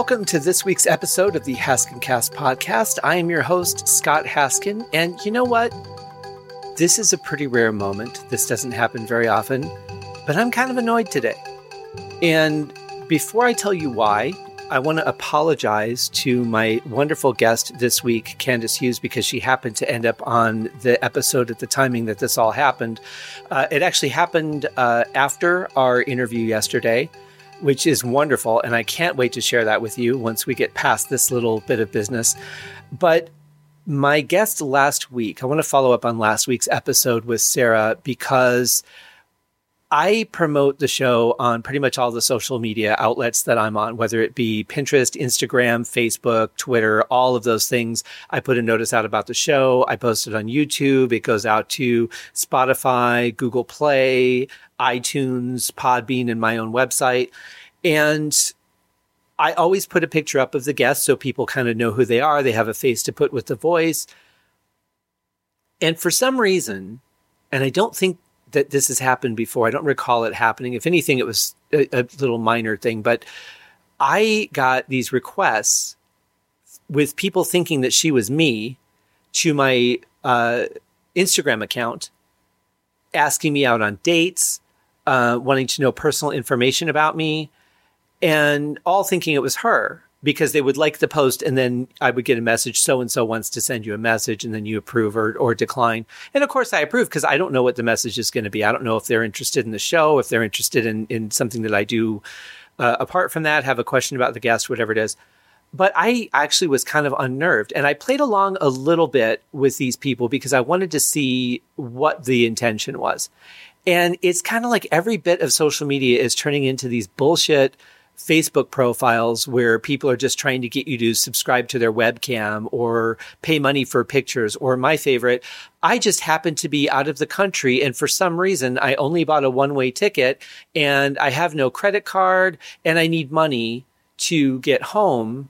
Welcome to this week's episode of the Haskin Cast podcast. I am your host, Scott Haskin, and you know what? This is a pretty rare moment. This doesn't happen very often, but I'm kind of annoyed today. And before I tell you why, I want to apologize to my wonderful guest this week, Kandyce Hughes, because she happened to end up on the episode at the timing that this all happened. Uh, it actually happened uh, after our interview yesterday which is wonderful. And I can't wait to share that with you once we get past this little bit of business. But my guest last week, I want to follow up on last week's episode with Sarah because I promote the show on pretty much all the social media outlets that I'm on, whether it be Pinterest, Instagram, Facebook, Twitter, all of those things. I put a notice out about the show. I post it on YouTube. It goes out to Spotify, Google Play, iTunes, Podbean, and my own website. And I always put a picture up of the guests so people kind of know who they are. They have a face to put with the voice. And for some reason, and I don't think that this has happened before. I don't recall it happening. If anything, it was a, a little minor thing, but I got these requests with people thinking that she was me to my uh, Instagram account, asking me out on dates, uh, wanting to know personal information about me, and all thinking it was her because they would like the post and then I would get a message, so and so wants to send you a message and then you approve or, or decline. And of course I approve because I don't know what the message is going to be. I don't know if they're interested in the show, if they're interested in, in something that I do uh, apart from that, have a question about the guest, whatever it is. But I actually was kind of unnerved and I played along a little bit with these people because I wanted to see what the intention was. And it's kind of like every bit of social media is turning into these bullshit – Facebook profiles where people are just trying to get you to subscribe to their webcam or pay money for pictures. Or my favorite, I just happened to be out of the country and for some reason I only bought a one way ticket and I have no credit card and I need money to get home.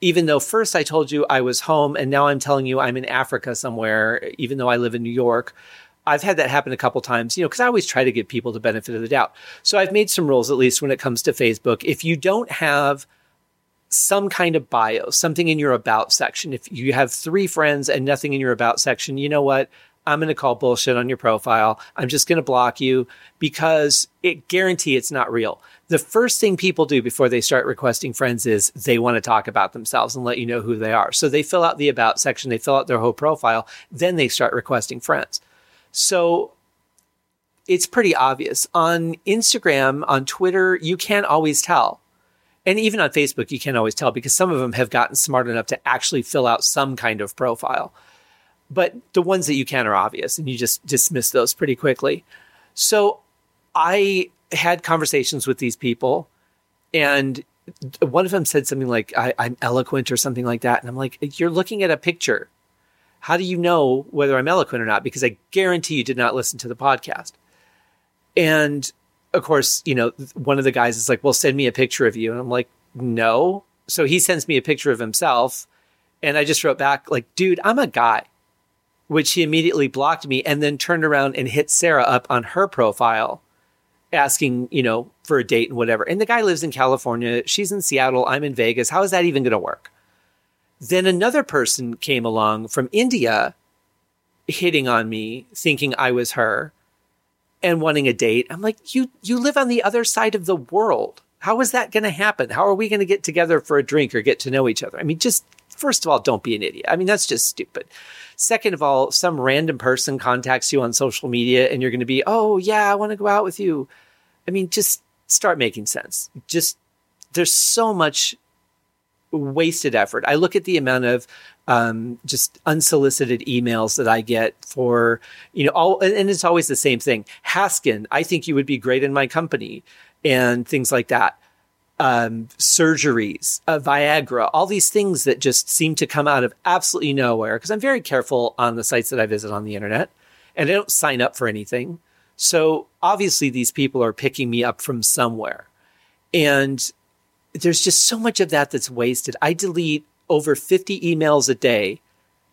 Even though first I told you I was home and now I'm telling you I'm in Africa somewhere, even though I live in New York. I've had that happen a couple times, you know, because I always try to give people the benefit of the doubt. So I've made some rules, at least when it comes to Facebook. If you don't have some kind of bio, something in your about section, if you have three friends and nothing in your about section, you know what? I'm going to call bullshit on your profile. I'm just going to block you because it guarantee it's not real. The first thing people do before they start requesting friends is they want to talk about themselves and let you know who they are. So they fill out the about section, they fill out their whole profile, then they start requesting friends. So it's pretty obvious. On Instagram, on Twitter, you can't always tell. And even on Facebook, you can't always tell because some of them have gotten smart enough to actually fill out some kind of profile. But the ones that you can are obvious and you just dismiss those pretty quickly. So I had conversations with these people and one of them said something like, I, am eloquent or something like that. And I'm like, you're looking at a picture. How do you know whether I'm eloquent or not? Because I guarantee you did not listen to the podcast. And of course, you know, one of the guys is like, well, send me a picture of you. And I'm like, no. So he sends me a picture of himself. And I just wrote back, like, dude, I'm a guy, which he immediately blocked me and then turned around and hit Sarah up on her profile asking, you know, for a date and whatever. And the guy lives in California. She's in Seattle. I'm in Vegas. How is that even going to work? Then another person came along from India hitting on me, thinking I was her and wanting a date. I'm like, you, you live on the other side of the world. How is that going to happen? How are we going to get together for a drink or get to know each other? I mean, just first of all, don't be an idiot. I mean, that's just stupid. Second of all, some random person contacts you on social media and you're going to be, oh, yeah, I want to go out with you. I mean, just start making sense. Just, there's so much wasted effort. I look at the amount of um, just unsolicited emails that I get for, you know, all, and, it's always the same thing. Haskin, I think you would be great in my company and things like that. Um, surgeries, uh, Viagra, all these things that just seem to come out of absolutely nowhere. Because I'm very careful on the sites that I visit on the internet and I don't sign up for anything. So obviously these people are picking me up from somewhere. And there's just so much of that that's wasted. I delete over 50 emails a day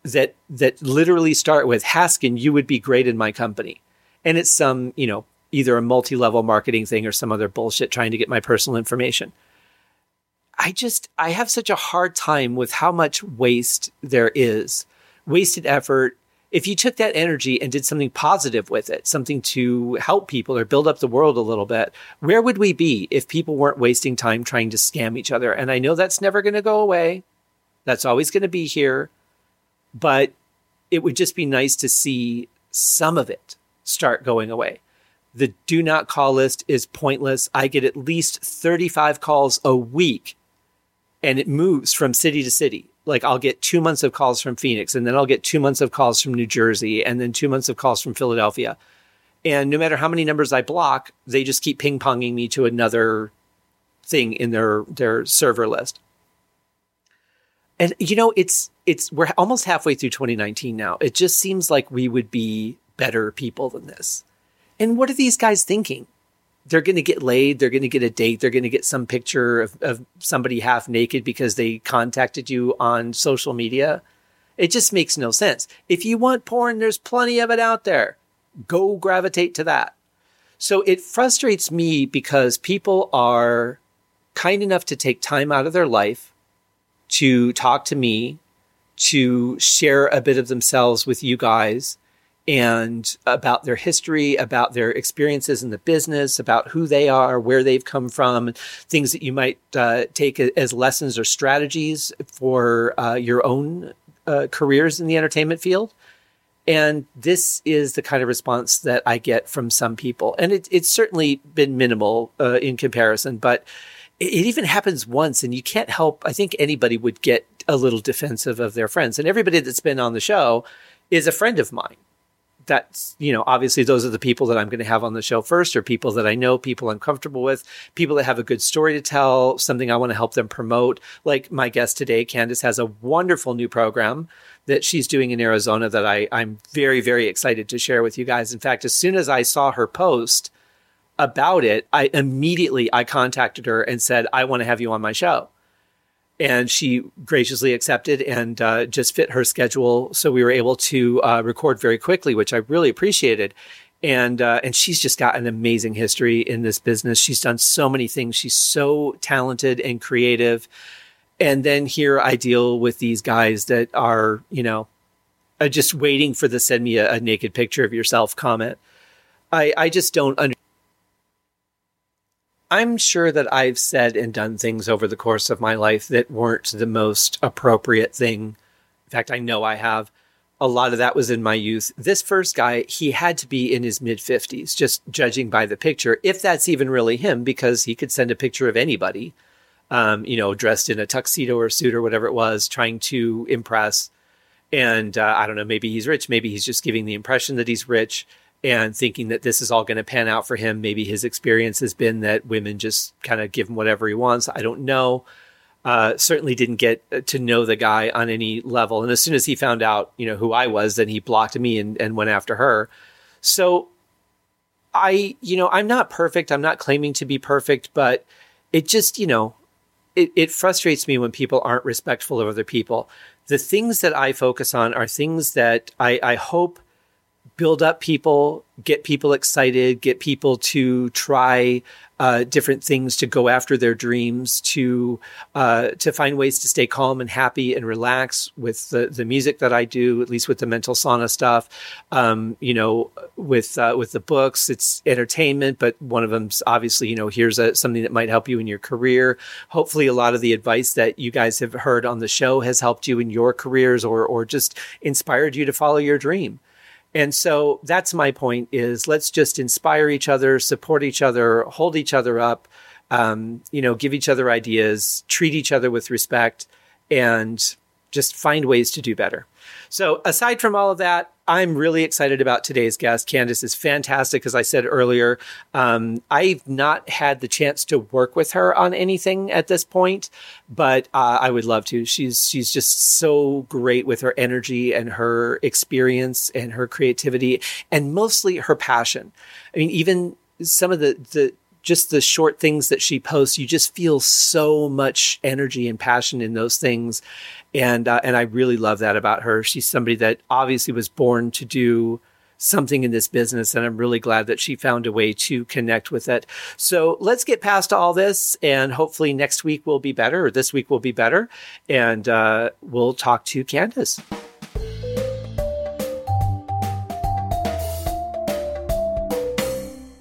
that that literally start with Haskin, you would be great in my company. And it's some, you know, either a multi-level marketing thing or some other bullshit trying to get my personal information. I just, I have such a hard time with how much waste there is, wasted effort. If you took that energy and did something positive with it, something to help people or build up the world a little bit, where would we be if people weren't wasting time trying to scam each other? And I know that's never going to go away. That's always going to be here. But it would just be nice to see some of it start going away. The do not call list is pointless. I get at least 35 calls a week and it moves from city to city. Like I'll get two months of calls from Phoenix and then I'll get two months of calls from New Jersey and then two months of calls from Philadelphia. And no matter how many numbers I block, they just keep ping ponging me to another thing in their, their server list. And you know, it's, it's, we're almost halfway through 2019 now. It just seems like we would be better people than this. And what are these guys thinking? They're going to get laid. They're going to get a date. They're going to get some picture of, of somebody half naked because they contacted you on social media. It just makes no sense. If you want porn, there's plenty of it out there. Go gravitate to that. So it frustrates me because people are kind enough to take time out of their life to talk to me, to share a bit of themselves with you guys and about their history, about their experiences in the business, about who they are, where they've come from, things that you might uh, take as lessons or strategies for uh, your own uh, careers in the entertainment field. And this is the kind of response that I get from some people. And it, it's certainly been minimal uh, in comparison, but it, it even happens once and you can't help. I think anybody would get a little defensive of their friends. And everybody that's been on the show is a friend of mine that's, you know, obviously those are the people that I'm going to have on the show first, or people that I know, people I'm comfortable with, people that have a good story to tell, something I want to help them promote. Like my guest today, Kandyce has a wonderful new program that she's doing in Arizona that I, I'm very, very excited to share with you guys. In fact, as soon as I saw her post about it, I immediately I contacted her and said, I want to have you on my show and she graciously accepted and uh, just fit her schedule. So we were able to uh, record very quickly, which I really appreciated. And uh, and she's just got an amazing history in this business. She's done so many things. She's so talented and creative. And then here I deal with these guys that are, you know, uh, just waiting for the send me a, a naked picture of yourself comment. I, I just don't understand I'm sure that I've said and done things over the course of my life that weren't the most appropriate thing. In fact, I know I have. A lot of that was in my youth. This first guy, he had to be in his mid 50s, just judging by the picture, if that's even really him, because he could send a picture of anybody, um, you know, dressed in a tuxedo or suit or whatever it was, trying to impress. And uh, I don't know, maybe he's rich, maybe he's just giving the impression that he's rich and thinking that this is all going to pan out for him. Maybe his experience has been that women just kind of give him whatever he wants. I don't know. Uh, certainly didn't get uh, to know the guy on any level. And as soon as he found out, you know, who I was, then he blocked me and, and went after her. So I, you know, I'm not perfect. I'm not claiming to be perfect, but it just, you know, it, it frustrates me when people aren't respectful of other people. The things that I focus on are things that I, I hope build up people, get people excited, get people to try uh, different things, to go after their dreams, to uh, to find ways to stay calm and happy and relax with the the music that I do, at least with the mental sauna stuff. Um, you know, with uh, with the books, it's entertainment, but one of them's obviously you know here's a, something that might help you in your career. Hopefully, a lot of the advice that you guys have heard on the show has helped you in your careers, or or just inspired you to follow your dream. And so that's my point is let's just inspire each other, support each other, hold each other up, um, you know, give each other ideas, treat each other with respect, and just find ways to do better. So aside from all of that, I'm really excited about today's guest. Kandyce is fantastic. As I said earlier, um, I've not had the chance to work with her on anything at this point, but uh, I would love to. She's she's just so great with her energy and her experience and her creativity, and mostly her passion. I mean, even some of the the just the short things that she posts, you just feel so much energy and passion in those things and uh, and I really love that about her. She's somebody that obviously was born to do something in this business. And I'm really glad that she found a way to connect with it. So let's get past all this. And hopefully next week will be better, or this week will be better. And uh, we'll talk to Kandyce.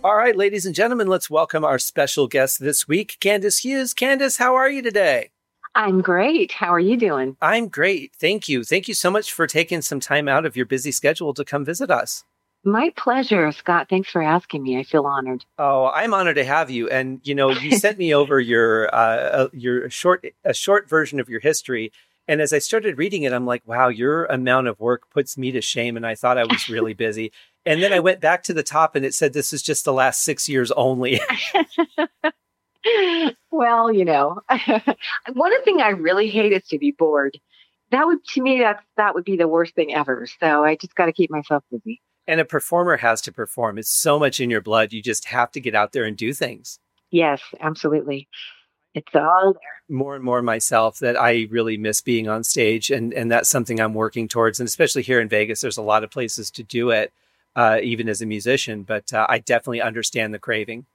All right, ladies and gentlemen, let's welcome our special guest this week, Kandyce Hughes. Kandyce, how are you today? I'm great. How are you doing? I'm great. Thank you. Thank you so much for taking some time out of your busy schedule to come visit us. My pleasure, Scott. Thanks for asking me. I feel honored. Oh, I'm honored to have you. And you know, you sent me over your uh, your short a short version of your history. And as I started reading it, I'm like, wow, your amount of work puts me to shame. And I thought I was really busy. And then I went back to the top and it said this is just the last six years only. well, you know, one of the thing I really hate is to be bored. That would, to me, that's that would be the worst thing ever. So I just got to keep myself busy. And a performer has to perform. It's so much in your blood. You just have to get out there and do things. Yes, absolutely. It's all there. More and more myself that I really miss being on stage, and and that's something I'm working towards. And especially here in Vegas, there's a lot of places to do it, uh, even as a musician. But uh, I definitely understand the craving.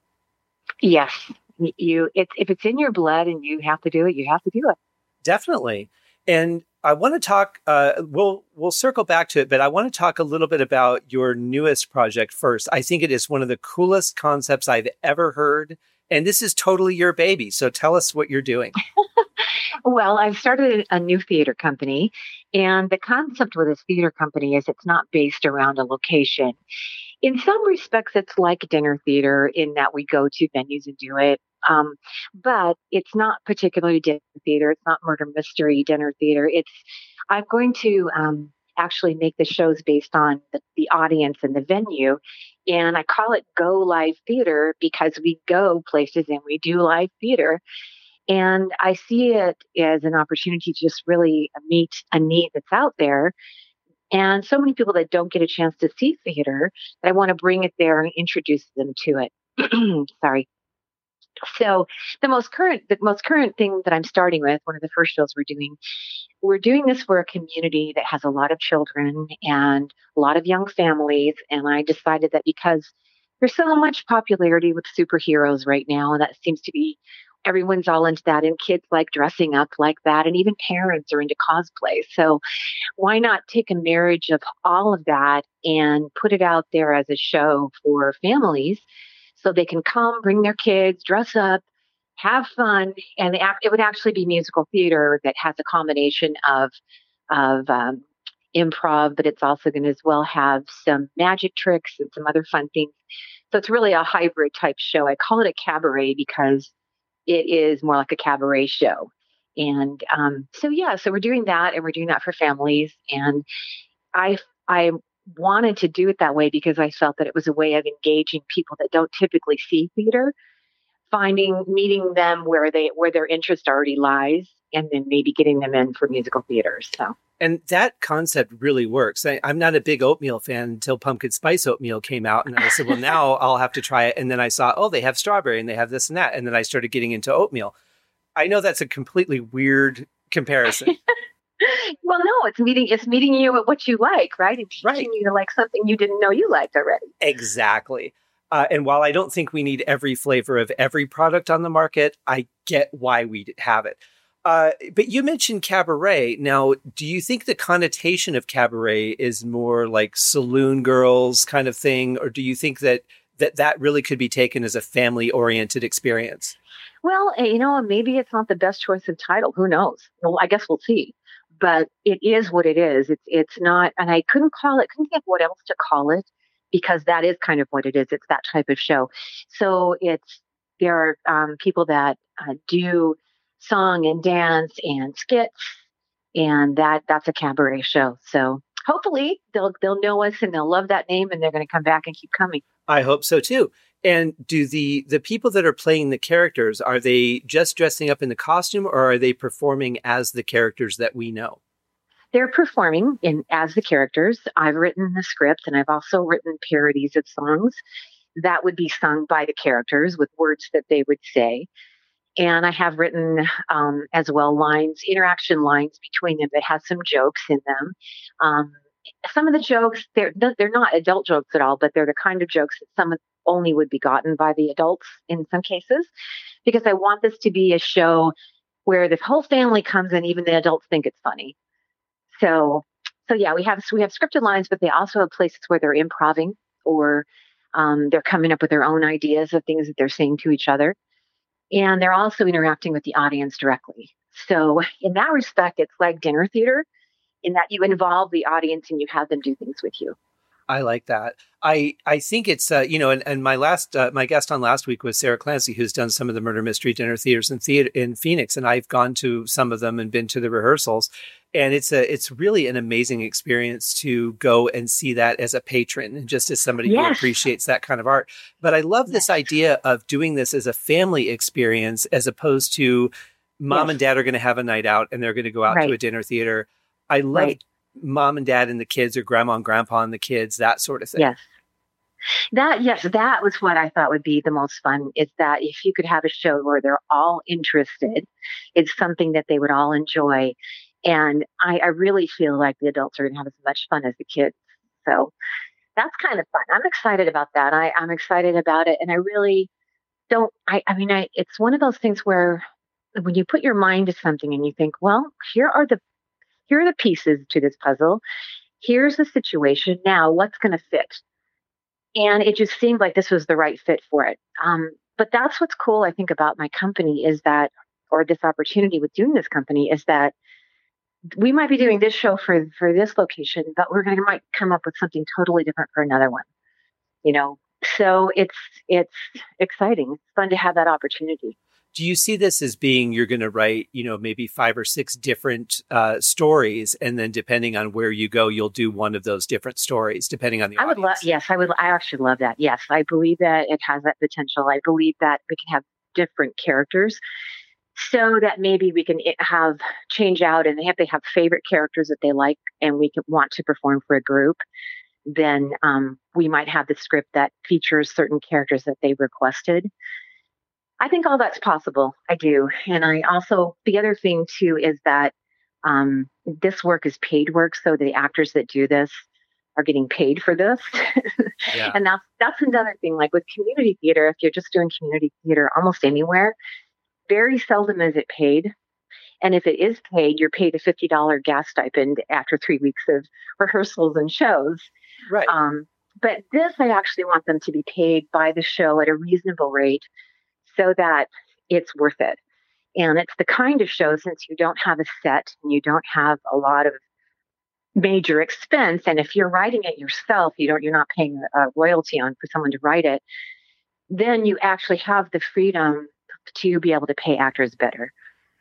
Yes, you it's if it's in your blood and you have to do it, you have to do it. Definitely. And I want to talk. Uh, we'll we'll circle back to it, but I want to talk a little bit about your newest project first. I think it is one of the coolest concepts I've ever heard, and this is totally your baby. So tell us what you're doing. well, I've started a new theater company, and the concept with this theater company is it's not based around a location. In some respects, it's like dinner theater in that we go to venues and do it um, but it's not particularly dinner theater. It's not murder mystery dinner theater. It's I'm going to um, actually make the shows based on the, the audience and the venue. And I call it Go Live Theater because we go places and we do live theater. And I see it as an opportunity to just really meet a need that's out there. And so many people that don't get a chance to see theater that I want to bring it there and introduce them to it. Sorry. So the most current, the most current thing that I'm starting with, one of the first shows we're doing, we're doing this for a community that has a lot of children and a lot of young families. And I decided that because there's so much popularity with superheroes right now, and that seems to be everyone's all into that and kids like dressing up like that and even parents are into cosplay so why not take a marriage of all of that and put it out there as a show for families so they can come, bring their kids, dress up, have fun, and it would actually be musical theater that has a combination of of um, improv, but it's also going to as well have some magic tricks and some other fun things. So it's really a hybrid type show. I call it a cabaret because it is more like a cabaret show. And um, so yeah, so we're doing that, and we're doing that for families. And I I wanted to do it that way because I felt that it was a way of engaging people that don't typically see theater, finding meeting them where they where their interest already lies, and then maybe getting them in for musical theaters. So. And that concept really works. I, am not a big oatmeal fan until pumpkin spice oatmeal came out. And I said, well, now I'll have to try it. And then I saw, oh, they have strawberry and they have this and that. And then I started getting into oatmeal. I know that's a completely weird comparison. well, no, it's meeting it's meeting you at what you like, right? And teaching right. you to like something you didn't know you liked already. Exactly. Uh, and while I don't think we need every flavor of every product on the market, I get why we have it. Uh, but you mentioned cabaret. Now, do you think the connotation of cabaret is more like saloon girls kind of thing, or do you think that that that really could be taken as a family oriented experience? Well, eh, you know, maybe it's not the best choice of title. Who knows? Well, I guess we'll see but it is what it is. It's it's not, and I couldn't call it, couldn't think what else to call it because that is kind of what it is. It's that type of show. So it's there are um, people that uh, do song and dance and skits, and that that's a cabaret show. So hopefully they'll they'll know us and they'll love that name and they're going to come back and keep coming. I hope so too. And do the the people that are playing the characters are they just dressing up in the costume or are they performing as the characters that we know? They're performing in as the characters. I've written the script and I've also written parodies of songs that would be sung by the characters with words that they would say. And I have written um, as well lines, interaction lines between them that has some jokes in them. Um, some of the jokes they're they're not adult jokes at all, but they're the kind of jokes that some only would be gotten by the adults in some cases, because I want this to be a show where the whole family comes and even the adults think it's funny. So so yeah, we have we have scripted lines, but they also have places where they're improvising or um, they're coming up with their own ideas of things that they're saying to each other, and they're also interacting with the audience directly. So in that respect, it's like dinner theater, in that you involve the audience and you have them do things with you. I like that. I I think it's uh, you know, and, and my last uh, my guest on last week was Sarah Clancy, who's done some of the murder mystery dinner theaters in theater in Phoenix, and I've gone to some of them and been to the rehearsals, and it's a it's really an amazing experience to go and see that as a patron and just as somebody yes. who appreciates that kind of art. But I love this idea of doing this as a family experience as opposed to mom yes. and dad are going to have a night out and they're going to go out right. to a dinner theater. I love right mom and dad and the kids or grandma and grandpa and the kids, that sort of thing. Yes. That yes, that was what I thought would be the most fun is that if you could have a show where they're all interested, it's something that they would all enjoy. And I, I really feel like the adults are gonna have as much fun as the kids. So that's kind of fun. I'm excited about that. I, I'm excited about it. And I really don't I, I mean I it's one of those things where when you put your mind to something and you think, well, here are the here are the pieces to this puzzle. Here's the situation. Now, what's going to fit? And it just seemed like this was the right fit for it. Um, but that's what's cool, I think, about my company is that, or this opportunity with doing this company is that we might be doing this show for for this location, but we're going to might come up with something totally different for another one. You know, so it's it's exciting. It's fun to have that opportunity. Do you see this as being you're going to write you know maybe five or six different uh, stories and then depending on where you go you'll do one of those different stories depending on the i would love yes i would i actually love that. Yes i believe that it has that potential. I believe that we can have different characters so that maybe we can have change out and if they have favorite characters that they like and we can want to perform for a group then um, we might have the script that features certain characters that they requested I think all that's possible. I do. And I also, the other thing too is that um, this work is paid work. So the actors that do this are getting paid for this. yeah. And that's, that's another thing. Like with community theater, if you're just doing community theater almost anywhere, very seldom is it paid. And if it is paid, you're paid a $50 gas stipend after three weeks of rehearsals and shows. Right. Um, but this, I actually want them to be paid by the show at a reasonable rate so that it's worth it. And it's the kind of show since you don't have a set and you don't have a lot of major expense. And if you're writing it yourself, you don't, you're not paying a royalty on for someone to write it. Then you actually have the freedom to be able to pay actors better.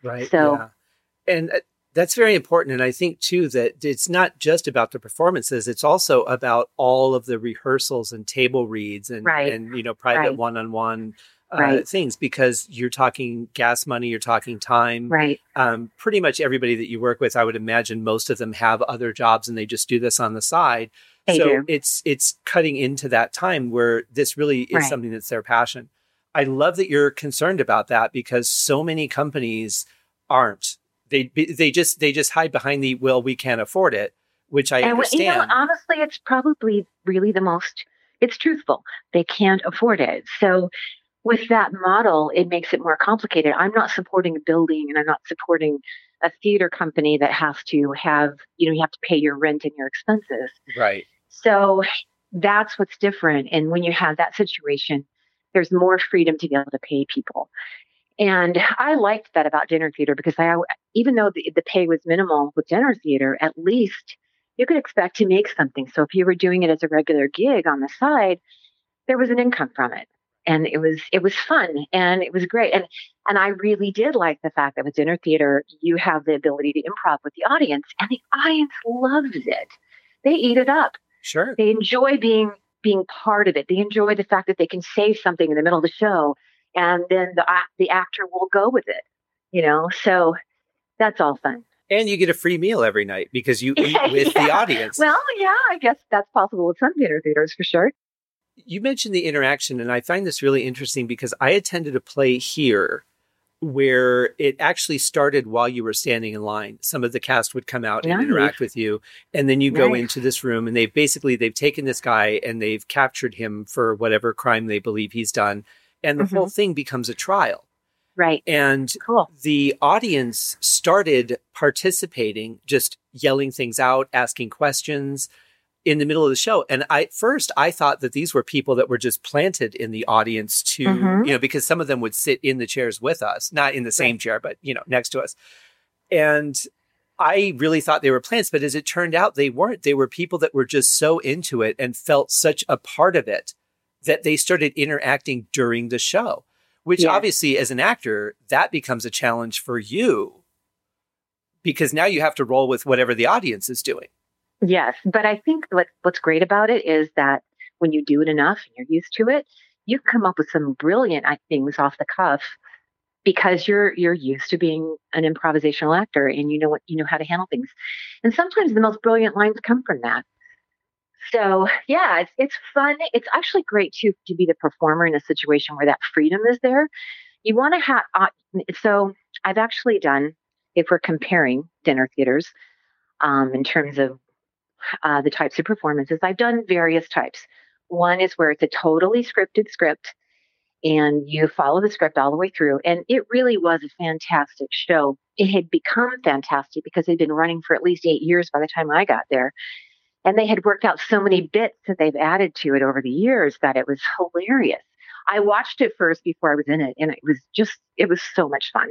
Right. So, yeah. and uh, that's very important. And I think too that it's not just about the performances; it's also about all of the rehearsals and table reads and right. and you know private one on one uh, right. things because you're talking gas money, you're talking time. Right. Um, pretty much everybody that you work with, I would imagine most of them have other jobs and they just do this on the side. They so do. it's it's cutting into that time where this really is right. something that's their passion. I love that you're concerned about that because so many companies aren't. They they just they just hide behind the well we can't afford it, which I and, understand. You know, honestly, it's probably really the most it's truthful. They can't afford it. So with that model, it makes it more complicated. I'm not supporting a building and I'm not supporting a theater company that has to have, you know, you have to pay your rent and your expenses. Right. So that's what's different. And when you have that situation, there's more freedom to be able to pay people. And I liked that about dinner theater because I, even though the, the pay was minimal with dinner theater, at least you could expect to make something. So if you were doing it as a regular gig on the side, there was an income from it and it was it was fun and it was great and and I really did like the fact that with dinner theater you have the ability to improv with the audience and the audience loves it. They eat it up. Sure. They enjoy being being part of it. They enjoy the fact that they can say something in the middle of the show and then the the actor will go with it. You know, so that's all fun. And you get a free meal every night because you eat with yeah. the audience. Well, yeah, I guess that's possible with some dinner theaters for sure you mentioned the interaction, and I find this really interesting because I attended a play here where it actually started while you were standing in line. Some of the cast would come out and interact with you, and then you go Nice. into this room, and they've basically they've taken this guy and they've captured him for whatever crime they believe he's done, and the Mhm. whole thing becomes a trial. Right. And Cool. the audience started participating, just yelling things out, asking questions in the middle of the show. And I at first I thought that these were people that were just planted in the audience to, Mhm. you know, because some of them would sit in the chairs with us, not in the same chair, but you know, next to us. And I really thought they were plants, but as it turned out, they weren't. They were people that were just so into it and felt such a part of it that they started interacting during the show, which Yes. obviously, as an actor, that becomes a challenge for you because now you have to roll with whatever the audience is doing. Yes, but I think what what's great about it is that when you do it enough and you're used to it, you come up with some brilliant things off the cuff because you're you're used to being an improvisational actor and you know what you know how to handle things. And sometimes the most brilliant lines come from that. So yeah, it's it's fun. It's actually great too to be the performer in a situation where that freedom is there. You want to have uh, so I've actually done if we're comparing dinner theaters um, in terms of uh, the types of performances. I've done various types. One is where it's a totally scripted script and you follow the script all the way through. And it really was a fantastic show. It had become fantastic because they'd been running for at least eight years by the time I got there. And they had worked out so many bits that they've added to it over the years that it was hilarious. I watched it first before I was in it, and it was just, it was so much fun.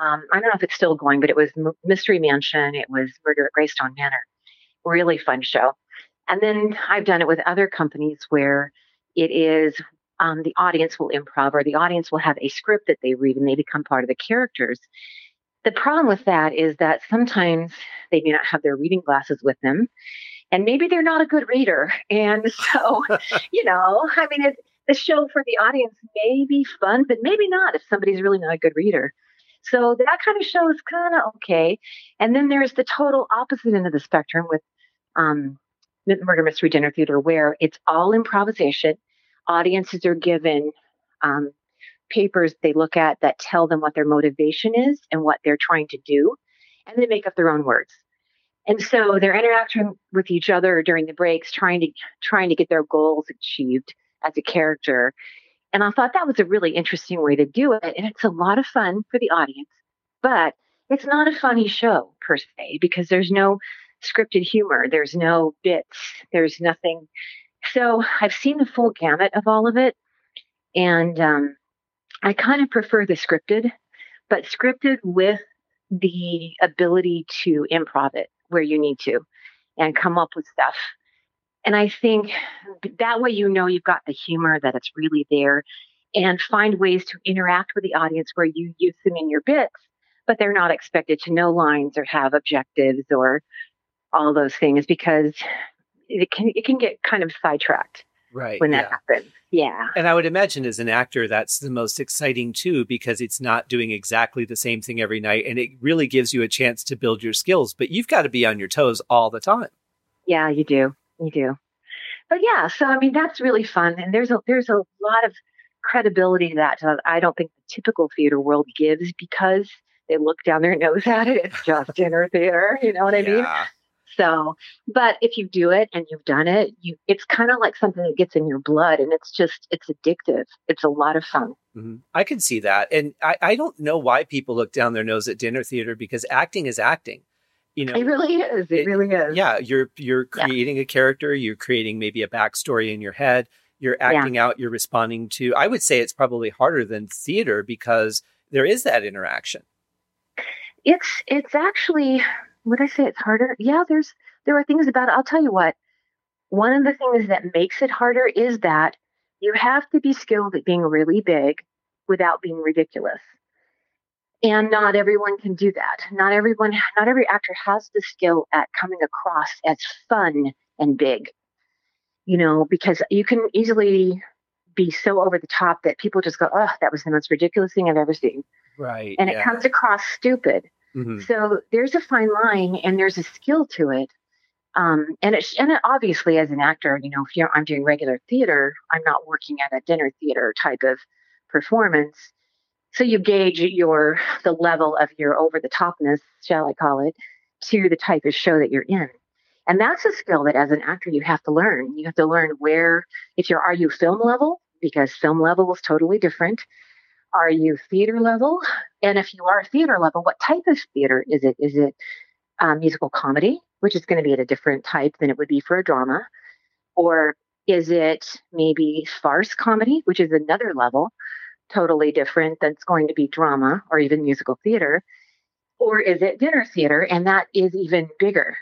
Um, I don't know if it's still going, but it was M- Mystery Mansion, it was Murder at Greystone Manor really fun show. And then I've done it with other companies where it is um, the audience will improv or the audience will have a script that they read and they become part of the characters. The problem with that is that sometimes they may not have their reading glasses with them and maybe they're not a good reader. And so, you know, I mean, it, the show for the audience may be fun, but maybe not if somebody's really not a good reader. So that kind of show is kind of okay. And then there's the total opposite end of the spectrum with um, Murder Mystery Dinner Theater, where it's all improvisation. Audiences are given um, papers they look at that tell them what their motivation is and what they're trying to do, and they make up their own words. And so they're interacting with each other during the breaks, trying to trying to get their goals achieved as a character. And I thought that was a really interesting way to do it. And it's a lot of fun for the audience, but it's not a funny show per se because there's no scripted humor, there's no bits, there's nothing. So I've seen the full gamut of all of it. And um, I kind of prefer the scripted, but scripted with the ability to improv it where you need to and come up with stuff. And I think that way you know you've got the humor, that it's really there, and find ways to interact with the audience where you use them in your bits, but they're not expected to know lines or have objectives or all those things because it can it can get kind of sidetracked Right. when that yeah. happens. Yeah. And I would imagine as an actor, that's the most exciting too, because it's not doing exactly the same thing every night. And it really gives you a chance to build your skills, but you've got to be on your toes all the time. Yeah, you do. You do. But yeah, so I mean that's really fun, and there's a there's a lot of credibility to that that I don't think the typical theater world gives because they look down their nose at it. It's just dinner theater, you know what I mean? Yeah. So, but if you do it and you've done it, you it's kind of like something that gets in your blood, and it's just it's addictive. It's a lot of fun. Mhm. I can see that. And I, I don't know why people look down their nose at dinner theater because acting is acting. You know, It really is. It, It- really is. yeah, you're you're Yeah. creating a character, you're creating maybe a backstory in your head, you're Yeah. acting out, you're responding to I would say it's probably harder than theater because there is that interaction. it's it's actually would I say it's harder? Yeah, there's there are things about it. I'll tell you what. One of the things that makes it harder is that you have to be skilled at being really big without being ridiculous. And not everyone can do that. Not everyone not every actor has the skill at coming across as fun and big. You know, because you can easily be so over the top that people just go, "Oh, that was the most ridiculous thing I've ever seen." Right. And it comes across stupid. Mhm. So there's a fine line and there's a skill to it. Um, and it's and it, obviously as an actor, you know, if I'm doing regular theater, I'm not working at a dinner theater type of performance. So you gauge your the level of your over the topness, shall I call it, to the type of show that you're in. And that's a skill that as an actor you have to learn. You have to learn where if you're are you film level because film level is totally different. Are you theater level? And if you are theater level, what type of theater is it? Is it um, musical comedy, which is going to be at a different type than it would be for a drama? Or is it maybe farce comedy, which is another level, totally different that's going to be drama or even musical theater? Or is it dinner theater? And that is even bigger.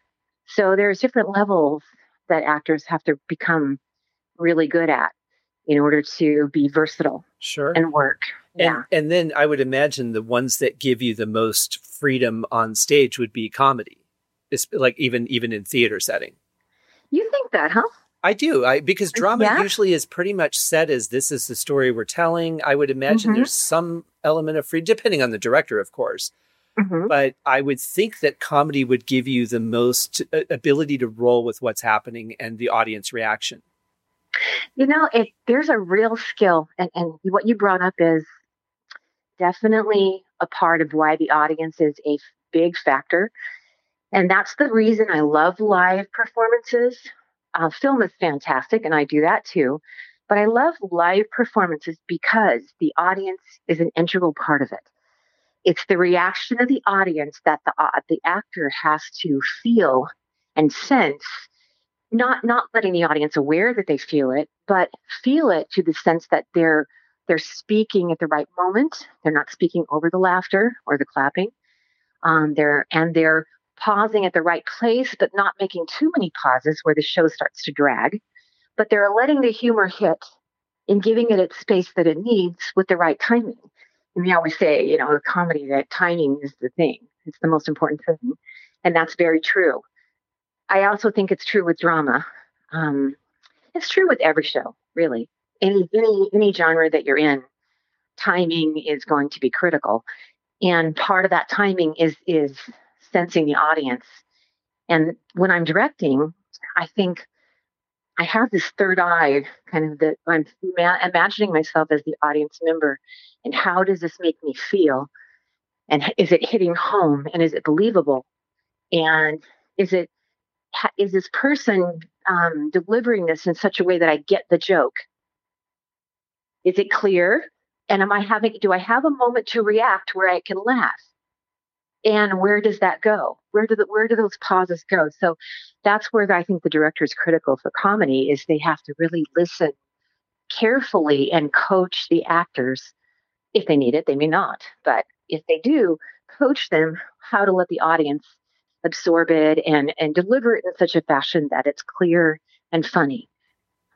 So there's different levels that actors have to become really good at in order to be versatile sure and work yeah and then i would imagine the ones that give you the most freedom on stage would be comedy it's like even even in theater setting you think that huh I do. I because drama Yeah. usually is pretty much set as this is the story we're telling. I would imagine Mhm. there's some element of freedom, depending on the director, of course. Mhm. But I would think that comedy would give you the most uh, ability to roll with what's happening and the audience reaction. You know, it, there's a real skill, and, and what you brought up is definitely a part of why the audience is a big factor. And that's the reason I love live performances. Uh, film is fantastic, and I do that too. But I love live performances because the audience is an integral part of it. It's the reaction of the audience that the uh, the actor has to feel and sense not not letting the audience aware that they feel it, but feel it to the sense that they're they're speaking at the right moment. They're not speaking over the laughter or the clapping. Um, they're and they're pausing at the right place, but not making too many pauses where the show starts to drag. But they're letting the humor hit and giving it its space that it needs with the right timing. And we always say, you know, comedy that timing is the thing. It's the most important thing, and that's very true. I also think it's true with drama. Um, it's true with every show, really. Any any any genre that you're in, timing is going to be critical, and part of that timing is is sensing the audience. And when I'm directing, I think I have this third eye, kind of that I'm ma- imagining myself as the audience member, and how does this make me feel? And is it hitting home? And is it believable? And is it is this person um, delivering this in such a way that I get the joke? Is it clear? And am I having, do I have a moment to react where I can laugh? And where does that go? Where do the, where do those pauses go? So that's where I think the director is critical for comedy is they have to really listen carefully and coach the actors. If they need it, they may not, but if they do, coach them how to let the audience absorb it and and deliver it in such a fashion that it's clear and funny.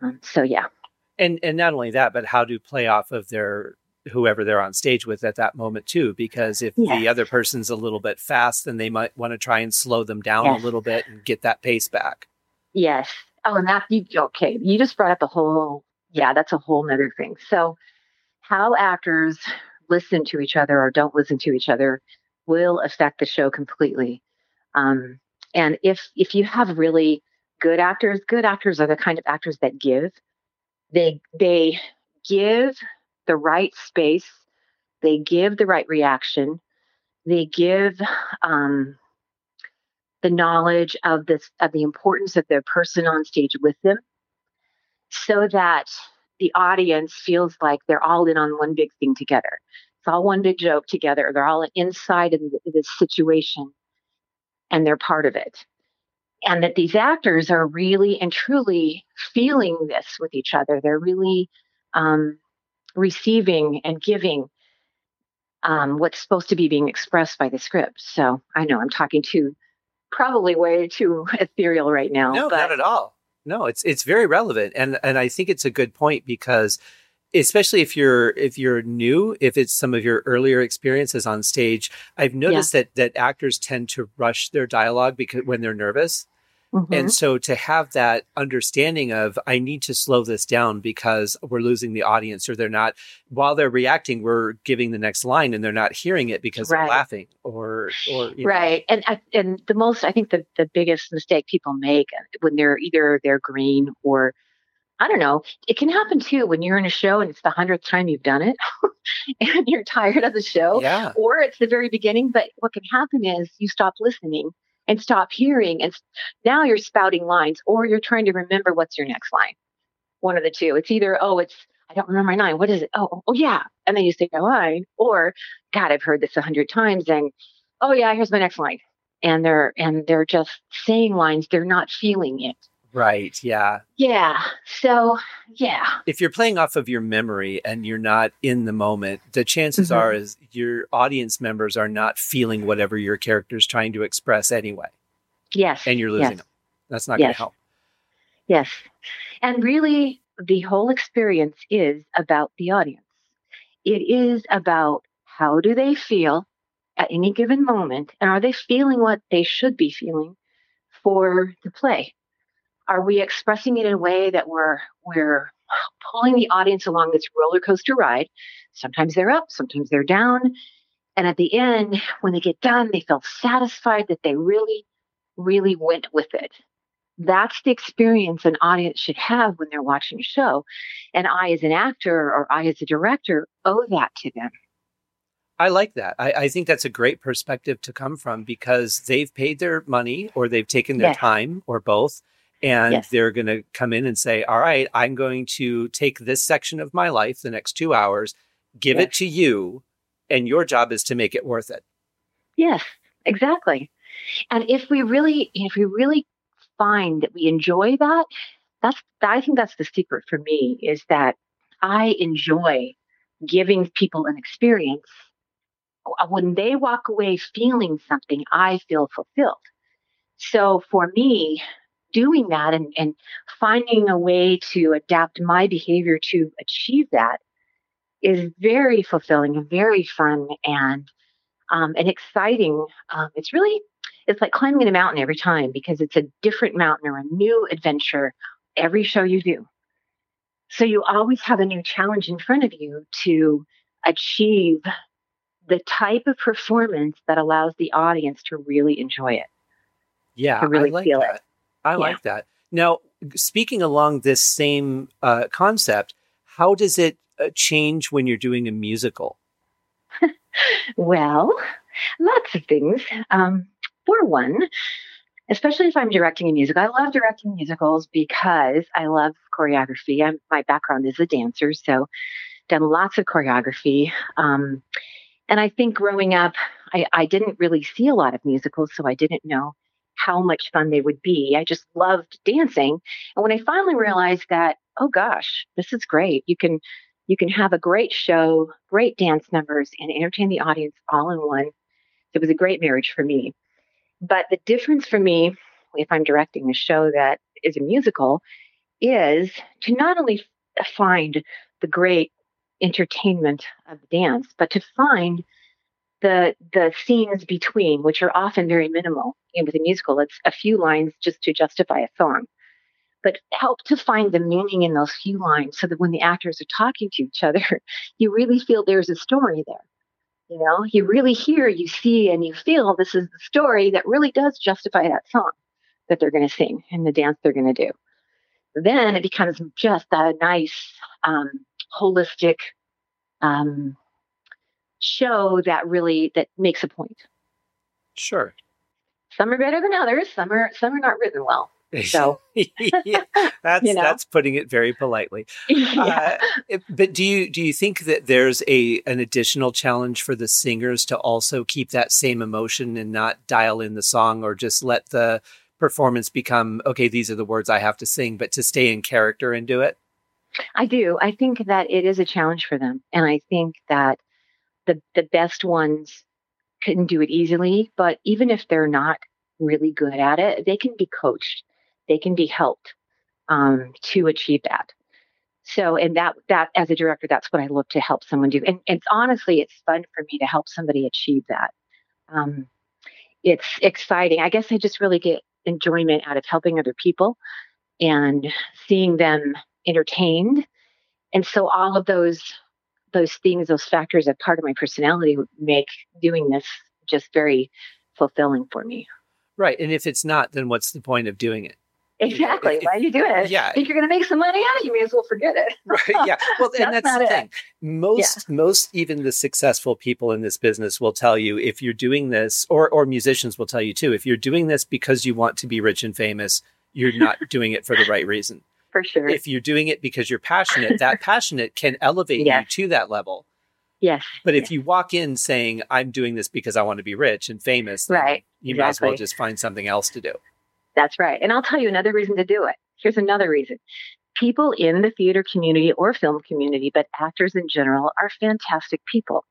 Um, so yeah, And and not only that, but how to play off of their whoever they're on stage with at that moment too. Because if the other person's a little bit fast, then they might want to try and slow them down Yes. a little bit and get that pace back. yes. Oh, and that you okay? You just brought up a whole yeah, that's a whole nother thing. So how actors listen to each other or don't listen to each other will affect the show completely. Um, and if if you have really good actors, good actors are the kind of actors that give. They they give the right space, they give the right reaction, they give um, the knowledge of this of the importance of the person on stage with them, so that the audience feels like they're all in on one big thing together. It's all one big joke together. They're all inside of this situation, and they're part of it. And that these actors are really and truly feeling this with each other. They're really um, receiving and giving um, what's supposed to be being expressed by the script. So I know I'm talking too, probably way too ethereal right now. No, but not at all. No, it's it's very relevant, and and I think it's a good point because, especially if you're if you're new, if it's some of your earlier experiences on stage, I've noticed that that actors tend to rush their dialogue because when they're nervous, Mhm. and so to have that understanding of I need to slow this down because we're losing the audience, or they're not while they're reacting, we're giving the next line and they're not hearing it because they're laughing or or you know. right and and the most i think the, the biggest mistake people make when they're either they're green or I don't know. It can happen too when you're in a show and it's the hundredth time you've done it and you're tired of the show. Yeah. Or it's the very beginning. But what can happen is you stop listening and stop hearing. And now you're spouting lines or you're trying to remember what's your next line. One of the two. It's either, oh, it's, I don't remember my line. What is it? Oh, oh, oh yeah. And then you say your line. Or, God, I've heard this a hundred times. And, oh, yeah, here's my next line. And they're, and they're just saying lines. They're not feeling it. Right. Yeah. Yeah. So, yeah. If you're playing off of your memory and you're not in the moment, the chances Mhm. are is your audience members are not feeling whatever your character is trying to express anyway, Yes. and you're losing yes. them. That's not going to help. Yes. And really, the whole experience is about the audience. It is about how do they feel at any given moment, and are they feeling what they should be feeling for the play? Are we expressing it in a way that we're we're pulling the audience along this roller coaster ride? Sometimes they're up, sometimes they're down, and at the end, when they get done, they feel satisfied that they really, really went with it that's the experience an audience should have when they're watching a show. And I, as an actor or I, as a director, owe that to them. I like that. I, I think that's a great perspective to come from because they've paid their money or they've taken their Yes. time or both. And Yes. they're going to come in and say, All right, I'm going to take this section of my life, the next two hours, give it to you. And your job is to make it worth it. Yes, exactly. And if we really, if we really find that we enjoy that, that's, I think that's the secret for me is that I enjoy giving people an experience. When they walk away feeling something, I feel fulfilled. So for me, doing that and, and finding a way to adapt my behavior to achieve that is very fulfilling and very fun and um, and exciting. Um, it's really it's like climbing a mountain every time because it's a different mountain or a new adventure every show you do. So you always have a new challenge in front of you to achieve the type of performance that allows the audience to really enjoy it. Yeah, To really I like feel it. I like that. Now, speaking along this same uh, concept, how does it uh, change when you're doing a musical? Well, lots of things. Um, for one, especially if I'm directing a musical, I love directing musicals because I love choreography. I'm, my background is a dancer, so done lots of choreography. Um, and I think growing up, I, I didn't really see a lot of musicals, so I didn't know how much fun they would be. I just loved dancing. And when I finally realized that, oh gosh, this is great. You can you can have a great show, great dance numbers, and entertain the audience all in one. It was a great marriage for me. But the difference for me, if I'm directing a show that is a musical, is to not only find the great entertainment of the dance, but to find the the scenes between, which are often very minimal. And with a musical, it's a few lines just to justify a song but help to find the meaning in those few lines so that when the actors are talking to each other, you really feel there's a story there. You know, you really hear, you see, and you feel this is the story that really does justify that song that they're going to sing and the dance they're going to do. Then it becomes just a nice, um, holistic um, show that really that makes a point. Sure. Some are better than others. Some are some are not written well. So yeah, that's You know? that's putting it very politely. yeah. Uh, but do you do you think that there's a an additional challenge for the singers to also keep that same emotion and not dial in the song or just let the performance become okay? These are the words I have to sing, but to stay in character and do it. I do. I think that it is a challenge for them. And I think that the the best ones can do it easily, but even if they're not really good at it, they can be coached. They can be helped um, to achieve that. So, and that that as a director, that's what I look to help someone do. And it's honestly, it's fun for me to help somebody achieve that. Um, it's exciting. I guess I just really get enjoyment out of helping other people and seeing them entertained. And so all of those those things, those factors, are part of my personality make doing this just very fulfilling for me. Right. And if it's not, then what's the point of doing it? Exactly. If- Why are you doing it? yeah. If you're going to make some money on it, you may as well forget it. right yeah well and That's that's the it. thing most most even the successful people in this business will tell you if you're doing this or or musicians will tell you too if you're doing this because you want to be rich and famous you're not doing it for the right reason For sure. if you're doing it because you're passionate that passionate can elevate Yes. you to that level yes. but if you walk in saying i'm doing this because i want to be rich and famous Right. you might as well just find something else to do That's right. And I'll tell you another reason to do it. Here's another reason. People in the theater community or film community, but actors in general, are fantastic people.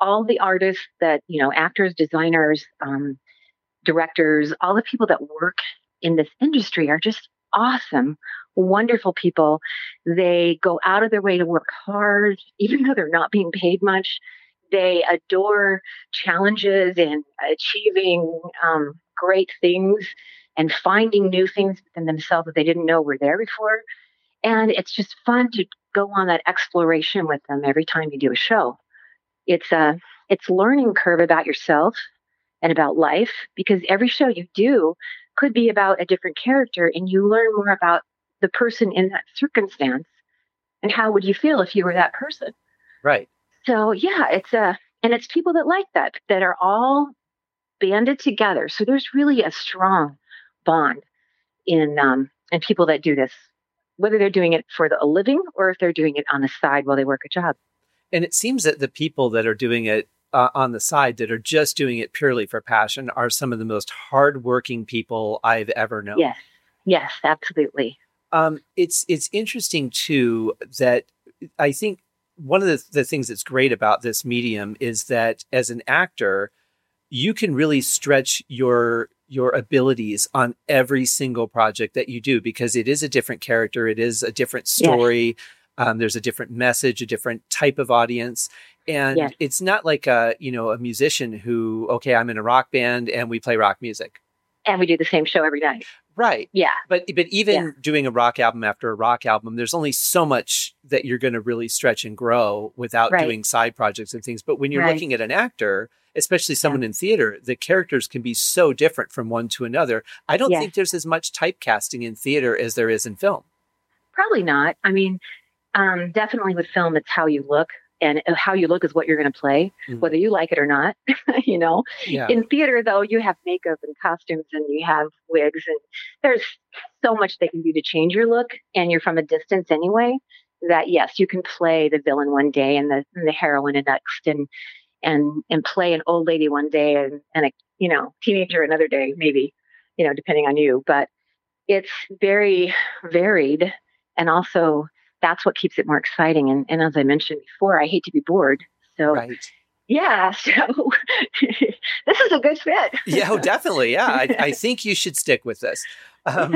All the artists that, you know, actors, designers, um, directors, all the people that work in this industry are just awesome, wonderful people. They go out of their way to work hard, even though they're not being paid much. They adore challenges and achieving um, great things and finding new things within themselves that they didn't know were there before. And it's just fun to go on that exploration with them every time you do a show. It's a it's learning curve about yourself and about life because every show you do could be about a different character and you learn more about the person in that circumstance and how would you feel if you were that person. right So yeah, it's a and it's people that like that that are all banded together. So there's really a strong bond in um in people that do this, whether they're doing it for the, a living or if they're doing it on the side while they work a job. And it seems that the people that are doing it uh, on the side that are just doing it purely for passion are some of the most hardworking people I've ever known. Yes, yes, absolutely. Um, it's it's interesting too that I think one of the, the things that's great about this medium is that as an actor, you can really stretch your your abilities on every single project that you do because it is a different character, it is a different story. Um, there's a different message, a different type of audience, and Yes. it's not like a you know a musician who okay, I'm in a rock band and we play rock music, And we do the same show every night. right? Yeah, But but even Yeah. doing a rock album after a rock album, there's only so much that you're going to really stretch and grow without Right. doing side projects and things. But when you're Right. looking at an actor, especially someone in theater, the characters can be so different from one to another. I don't Yes. think there's as much typecasting in theater as there is in film. probably not. I mean, um, definitely with film, it's how you look. And how you look is what you're going to play, Mhm. whether you like it or not. you know, Yeah. in theater though you have makeup and costumes and you have wigs and there's so much they can do to change your look and you're from a distance anyway that yes you can play the villain one day and the, and the heroine the next and and and play an old lady one day and, and a you know teenager another day maybe you know depending on you but it's very varied and also that's what keeps it more exciting and, and as i mentioned before i hate to be bored so right. yeah, so this is a good fit. Yeah, oh, definitely. Yeah, I, I think you should stick with this. Um,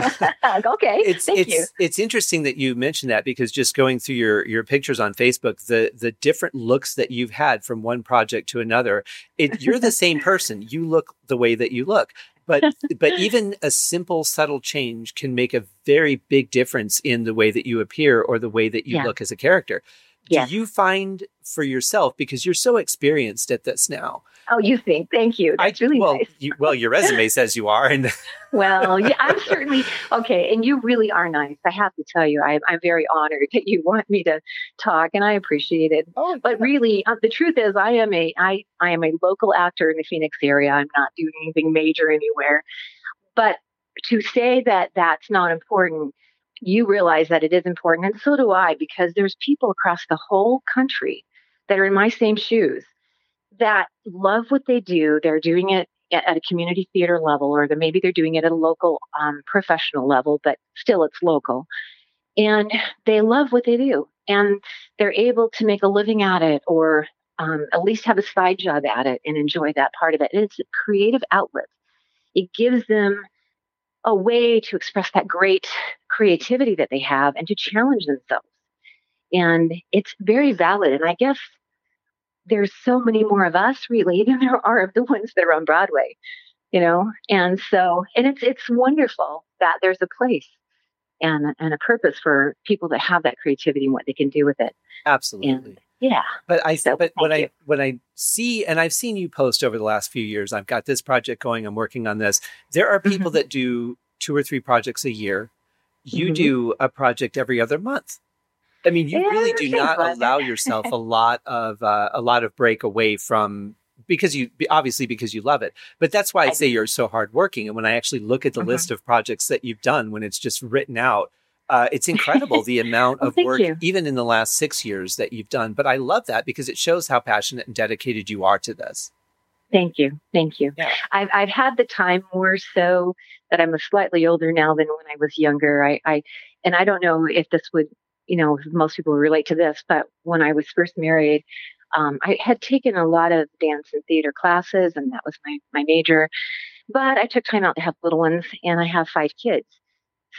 okay, it's thank it's you. it's interesting that you mentioned that because just going through your your pictures on Facebook, the the different looks that you've had from one project to another, it, you're the same person. You look the way that you look, but but even a simple subtle change can make a very big difference in the way that you appear or the way that you Yeah. look as a character. Do Yes. you find for yourself because you're so experienced at this now? Oh, you think? Thank you. That's really well, nice. you, well, your resume says you are, and Well, yeah, I'm certainly okay, and you really are nice. I have to tell you, I'm I'm very honored that you want me to talk, and I appreciate it. oh, But really, uh, the truth is, I am a I I am a local actor in the Phoenix area. I'm not doing anything major anywhere. But to say that that's not important, you realize that it is important, and so do I, because there's people across the whole country that are in my same shoes that love what they do. They're doing it at a community theater level, or maybe they're doing it at a local um, professional level, but still it's local. And they love what they do, and they're able to make a living at it, or um, at least have a side job at it and enjoy that part of it. And it's a creative outlet. It gives them a way to express that great creativity that they have and to challenge themselves. And it's very valid. And I guess there's so many more of us really than there are of the ones that are on Broadway, you know? And so, and it's, it's wonderful that there's a place and, and a purpose for people that have that creativity and what they can do with it. absolutely. And yeah, But I, So, but when thank I when I see, and I've seen you post over the last few years, I've got this project going. I'm working on this. There are people Mhm. that do two or three projects a year. You mm-hmm. do a project every other month. I mean, you really do not allow yourself a lot of uh, a lot of break away from because you obviously because you love it. But that's why I say you're so hardworking. And when I actually look at the mm-hmm. list of projects that you've done, when it's just written out, uh, it's incredible the amount of work, you. even in the last six years, that you've done. But I love that because it shows how passionate and dedicated you are to this. Thank you. Thank you. Yeah. I've, I've had the time more so that I'm a slightly older now than when I was younger. I, I, and I don't know if this would, you know, most people relate to this, but when I was first married, um, I had taken a lot of dance and theater classes, and that was my, my major. But I took time out to have little ones, and I have five kids.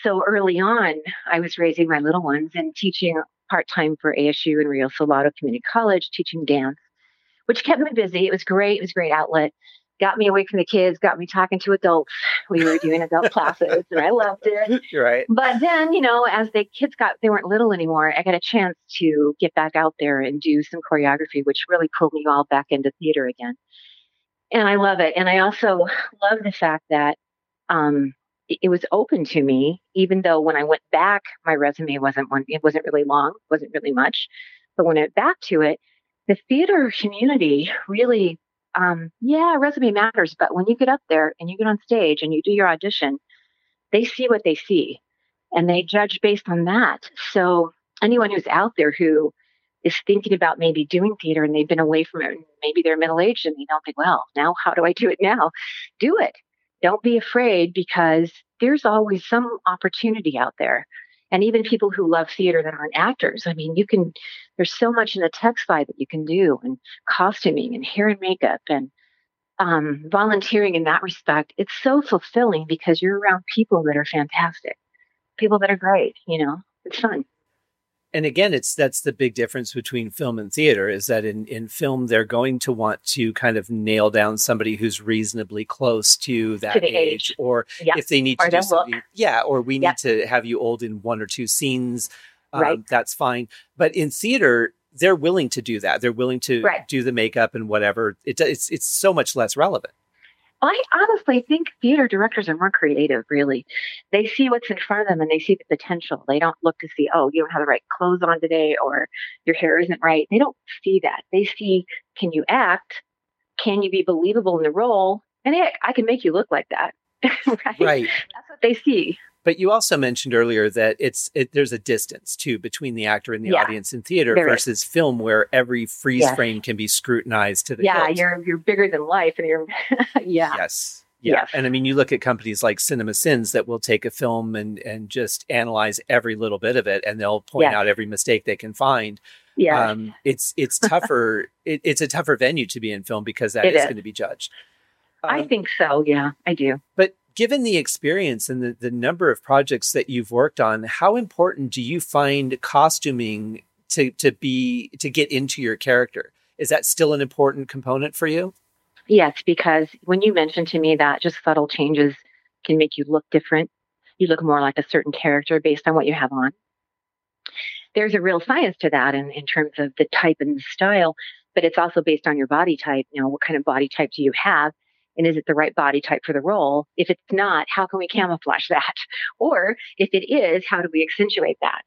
So early on, I was raising my little ones and teaching part time for ASU and Rio Salado Community College, teaching dance, which kept me busy. It was great. It was a great outlet. Got me away from the kids, got me talking to adults. We were doing adult classes and I loved it. Right. But then, you know, as the kids got, they weren't little anymore, I got a chance to get back out there and do some choreography, which really pulled me all back into theater again. And I love it. And I also love the fact that um, it was open to me, even though when I went back, my resume wasn't one, it wasn't really long, wasn't really much. But when I went back to it, the theater community really, um, yeah, resume matters. But when you get up there and you get on stage and you do your audition, they see what they see and they judge based on that. So anyone who's out there who is thinking about maybe doing theater and they've been away from it, maybe they're middle aged and they don't think, well, now how do I do it now? Do it don't be afraid because there's always some opportunity out there. And even people who love theater that aren't actors, I mean, you can, there's so much in the tech side that you can do, and costuming and hair and makeup and um, volunteering in that respect. It's so fulfilling because you're around people that are fantastic, people that are great, you know, it's fun and again it's that's the big difference between film and theater is that in in film they're going to want to kind of nail down somebody who's reasonably close to that to age, age, or yep. if they need to do something look. yeah or we need to have you old in one or two scenes um, right. that's fine but in theater they're willing to do that they're willing to right. do the makeup and whatever it, it's it's so much less relevant I honestly think theater directors are more creative, really. They see what's in front of them and they see the potential. They don't look to see, oh, you don't have the right clothes on today or your hair isn't right. They don't see that. They see, can you act? Can you be believable in the role? And hey, I can make you look like that. right? right. That's what they see. But you also mentioned earlier that it's it, there's a distance too between the actor and the yeah, audience in theater versus is. film, where every freeze yes. frame can be scrutinized to the yeah. You're you're bigger than life, and you're yeah. Yes. Yeah. Yes. And I mean, you look at companies like Cinema Sins that will take a film and, and just analyze every little bit of it and they'll point yes. out every mistake they can find. Yeah. Um, it's, it's tougher. it, it's a tougher venue to be in film because that is, is, going to be judged. Um, I think so. Yeah, I do. But given the experience and the, the number of projects that you've worked on, how important do you find costuming to, to be to get into your character? Is that still an important component for you? Yes, because when you mentioned to me that just subtle changes can make you look different, you look more like a certain character based on what you have on. There's a real science to that in, in terms of the type and the style, but it's also based on your body type. You know, what kind of body type do you have? And is it the right body type for the role? If it's not, how can we camouflage that? Or if it is, how do we accentuate that?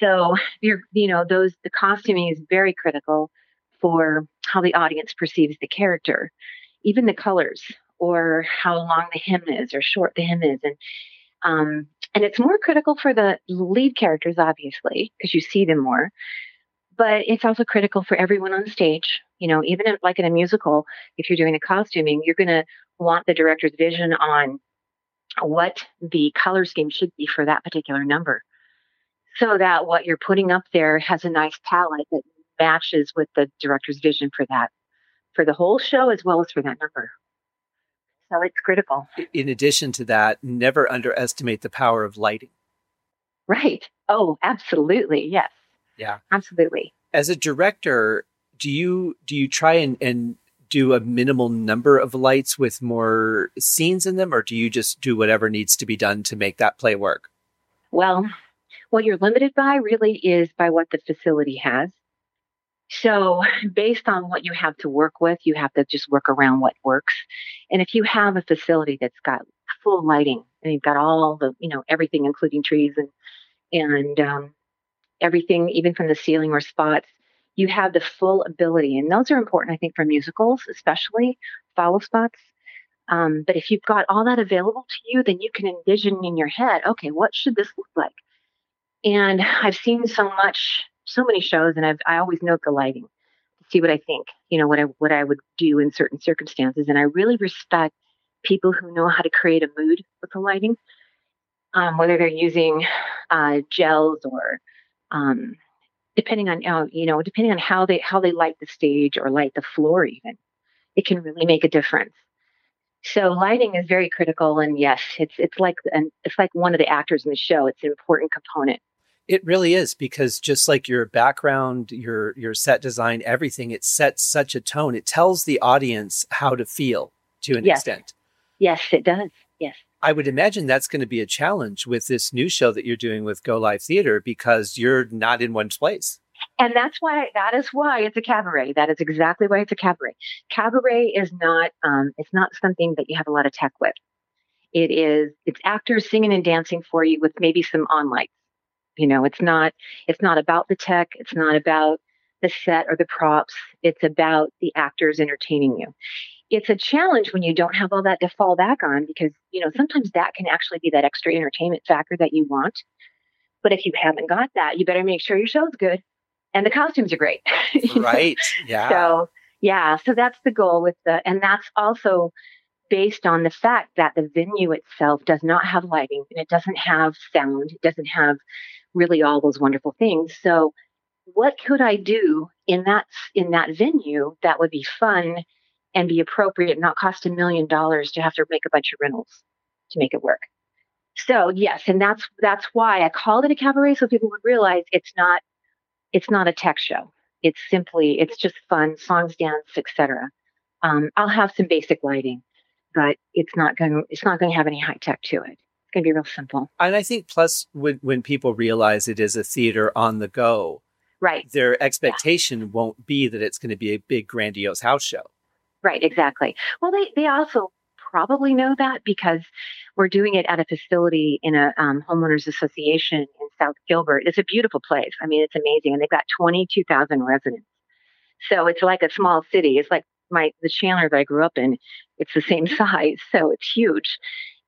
So you know, those the costuming is very critical for how the audience perceives the character, even the colors or how long the hem is or short the hem is, and um, and it's more critical for the lead characters, obviously, because you see them more. But it's also critical for everyone on stage you know, even in, like in a musical, if you're doing the costuming, you're going to want the director's vision on what the color scheme should be for that particular number. So that what you're putting up there has a nice palette that matches with the director's vision for that for the whole show as well as for that number. So it's critical. In addition to that never underestimate the power of lighting. Right. Oh absolutely. Yes. Yeah. Absolutely. As a director do you do you try and, and do a minimal number of lights with more scenes in them, or do you just do whatever needs to be done to make that play work? Well, what you're limited by really is by what the facility has. So, based on what you have to work with, you have to just work around what works. And if you have a facility that's got full lighting and you've got all the you know everything, including trees and and um, everything, even from the ceiling or spots. You have the full ability, and those are important, I think, for musicals, especially follow spots. Um, but if you've got all that available to you, then you can envision in your head, okay, what should this look like? And I've seen so much, so many shows, and I've I always note the lighting to see what I think, you know, what I what I would do in certain circumstances. And I really respect people who know how to create a mood with the lighting, um, whether they're using uh, gels or um, depending on uh, you know depending on how they how they light the stage or light the floor even it can really make a difference. So lighting is very critical and yes it's it's like and it's like one of the actors in the show it's an important component. It really is because just like your background your your set design everything it sets such a tone. It tells the audience how to feel to an yes. extent. Yes it does I would imagine that's going to be a challenge with this new show that you're doing with Go Live Theater because you're not in one place. And that's why that is why it's a cabaret. That is exactly why it's a cabaret. Cabaret is not um, it's not something that you have a lot of tech with. It is it's actors singing and dancing for you with maybe some on lights. You know, it's not it's not about the tech. It's not about the set or the props. It's about the actors entertaining you it's a challenge when you don't have all that to fall back on because you know sometimes that can actually be that extra entertainment factor that you want. But if you haven't got that you better make sure your show's good and the costumes are great right yeah. So yeah so that's the goal with the and that's also based on the fact that the venue itself does not have lighting and it doesn't have sound it doesn't have really all those wonderful things. So what could i do in that in that venue that would be fun and be appropriate, not cost a million dollars to have to make a bunch of rentals to make it work. So yes, and that's that's why I called it a cabaret so people would realize it's not it's not a tech show. It's simply it's just fun, songs, dance, etc. Um, I'll have some basic lighting, but it's not going it's not going to have any high tech to it. It's going to be real simple. And I think plus when when people realize it is a theater on the go, right, their expectation yeah. won't be that it's going to be a big grandiose house show. Right, exactly. Well, they, they also probably know that because we're doing it at a facility in a um, homeowners association in South Gilbert. It's a beautiful place. I mean, it's amazing, and they've got 22,000 residents. So it's like a small city. It's like my the Chandler that I grew up in. It's the same size, so it's huge.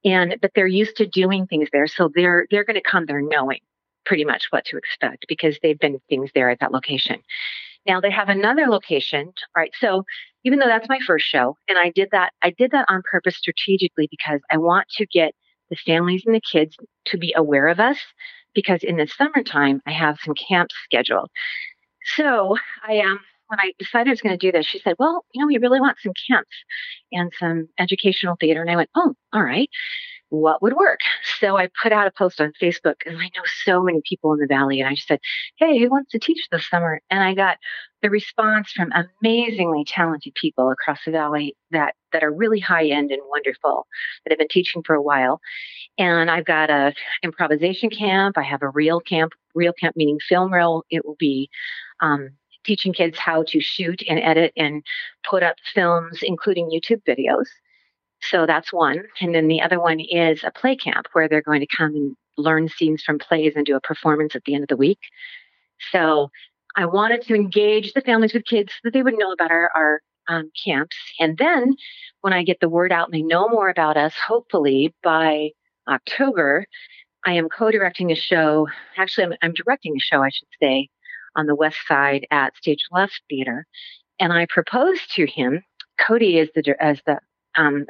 And but they're used to doing things there, so they're they're going to come there knowing pretty much what to expect because they've been things there at that location. Now they have another location. right? So even though that's my first show, and I did that, I did that on purpose strategically because I want to get the families and the kids to be aware of us because in the summertime I have some camps scheduled. So I um when I decided I was going to do this, she said, Well, you know, we really want some camps and some educational theater. And I went, Oh, all right what would work. So I put out a post on Facebook and I know so many people in the valley and I just said, Hey, who wants to teach this summer? And I got the response from amazingly talented people across the valley that, that are really high end and wonderful that have been teaching for a while. And I've got a improvisation camp. I have a real camp, real camp meaning film reel. It will be, um, teaching kids how to shoot and edit and put up films, including YouTube videos. So that's one. And then the other one is a play camp where they're going to come and learn scenes from plays and do a performance at the end of the week. So I wanted to engage the families with kids so that they would know about our, our um, camps. And then when I get the word out and they know more about us, hopefully by October, I am co directing a show. Actually, I'm, I'm directing a show, I should say, on the west side at Stage Left Theater. And I proposed to him. Cody is the as the um,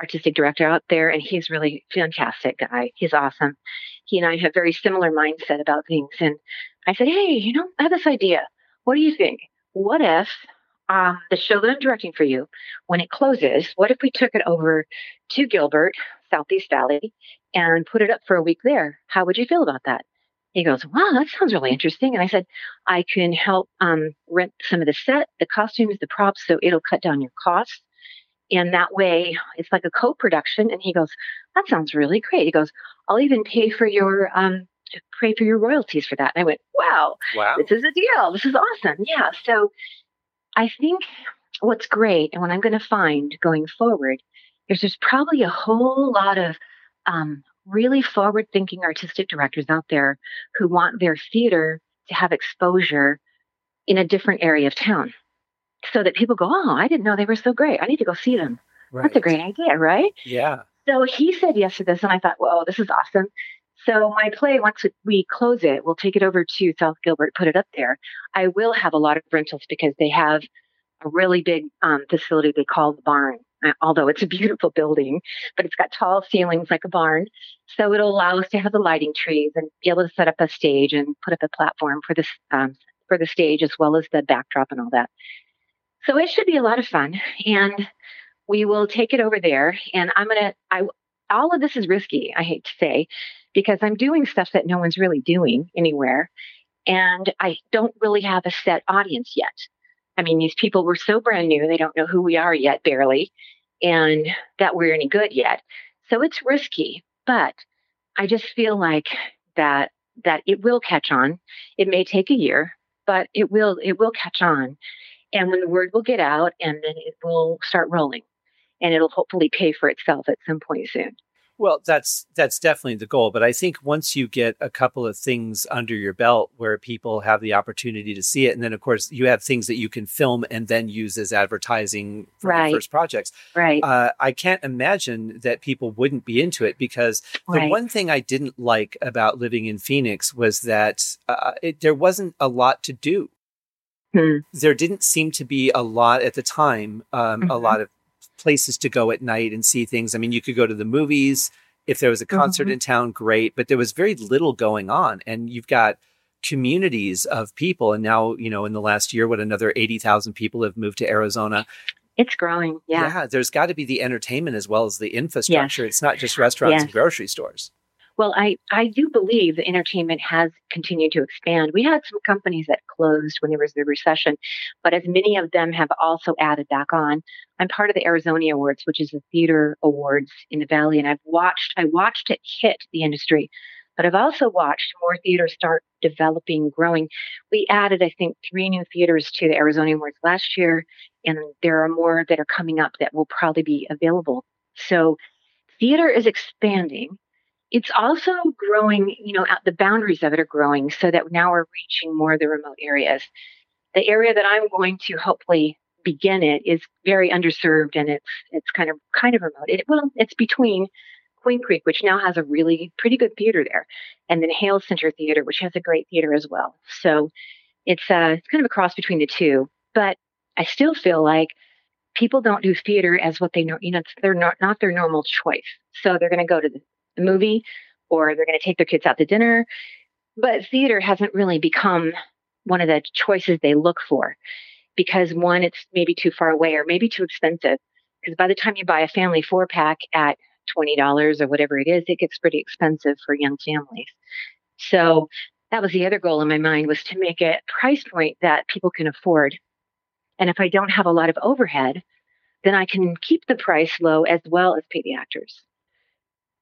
artistic director out there, and he's really fantastic guy. He's awesome. He and I have very similar mindset about things. And I said, hey, you know, I have this idea. What do you think? What if um, the show that I'm directing for you, when it closes, what if we took it over to Gilbert, Southeast Valley, and put it up for a week there? How would you feel about that? He goes, wow, that sounds really interesting. And I said, I can help um, rent some of the set, the costumes, the props, so it'll cut down your costs and that way it's like a co-production and he goes that sounds really great. He goes i'll even pay for your um pay for your royalties for that. And i went wow wow. this is a deal. This is awesome. Yeah so i think what's great and what i'm going to find going forward is there's probably a whole lot of um, really forward thinking artistic directors out there who want their theater to have exposure in a different area of town so that people go, Oh, I didn't know they were so great. I need to go see them. Right. That's a great idea, right? Yeah. So he said yes to this, and I thought, Whoa, this is awesome. So my play, once we close it, we'll take it over to South Gilbert, put it up there. I will have a lot of rentals because they have a really big um, facility they call the barn. Uh, although it's a beautiful building, but it's got tall ceilings like a barn. So it'll allow us to have the lighting trees and be able to set up a stage and put up a platform for this um, for the stage as well as the backdrop and all that. So it should be a lot of fun, and we will take it over there. And I'm gonna I all of this is risky. I hate to say because I'm doing stuff that no one's really doing anywhere, and I don't really have a set audience yet. I mean, these people were so brand new, they don't know who we are yet, barely, and that we're any good yet. So it's risky, but I just feel like that that it will catch on. It may take a year, but it will it will catch on. And when the word will get out and then it will start rolling and it'll hopefully pay for itself at some point soon. Well, that's that's definitely the goal. But I think once you get a couple of things under your belt where people have the opportunity to see it, and then of course you have things that you can film and then use as advertising for right. first projects. Right. Uh, I can't imagine that people wouldn't be into it because the right. one thing I didn't like about living in Phoenix was that uh, it, there wasn't a lot to do. Hmm. There didn't seem to be a lot at the time, um, mm-hmm. a lot of places to go at night and see things. I mean, you could go to the movies. If there was a concert mm-hmm. in town, great. But there was very little going on. And you've got communities of people. And now, you know, in the last year, what another 80,000 people have moved to Arizona. It's growing. Yeah. Yeah. There's got to be the entertainment as well as the infrastructure. Yes. It's not just restaurants yes. and grocery stores. Well, I, I do believe the entertainment has continued to expand. We had some companies that closed when there was the recession, but as many of them have also added back on. I'm part of the ariZoni Awards, which is the theater awards in the Valley, and I've watched I watched it hit the industry, but I've also watched more theaters start developing, growing. We added, I think, three new theaters to the ariZoni Awards last year, and there are more that are coming up that will probably be available. So theater is expanding it's also growing, you know, the boundaries of it are growing so that now we're reaching more of the remote areas. The area that I'm going to hopefully begin it is very underserved and it's it's kind of kind of remote. It, well, it's between Queen Creek, which now has a really pretty good theater there, and then Hale Center Theater, which has a great theater as well. So it's uh it's kind of a cross between the two. But I still feel like people don't do theater as what they know. You know, it's, they're not not their normal choice. So they're going to go to the the movie or they're going to take their kids out to dinner. But theater hasn't really become one of the choices they look for because one, it's maybe too far away or maybe too expensive. Because by the time you buy a family four pack at $20 or whatever it is, it gets pretty expensive for young families. So that was the other goal in my mind was to make a price point that people can afford. And if I don't have a lot of overhead, then I can keep the price low as well as pay the actors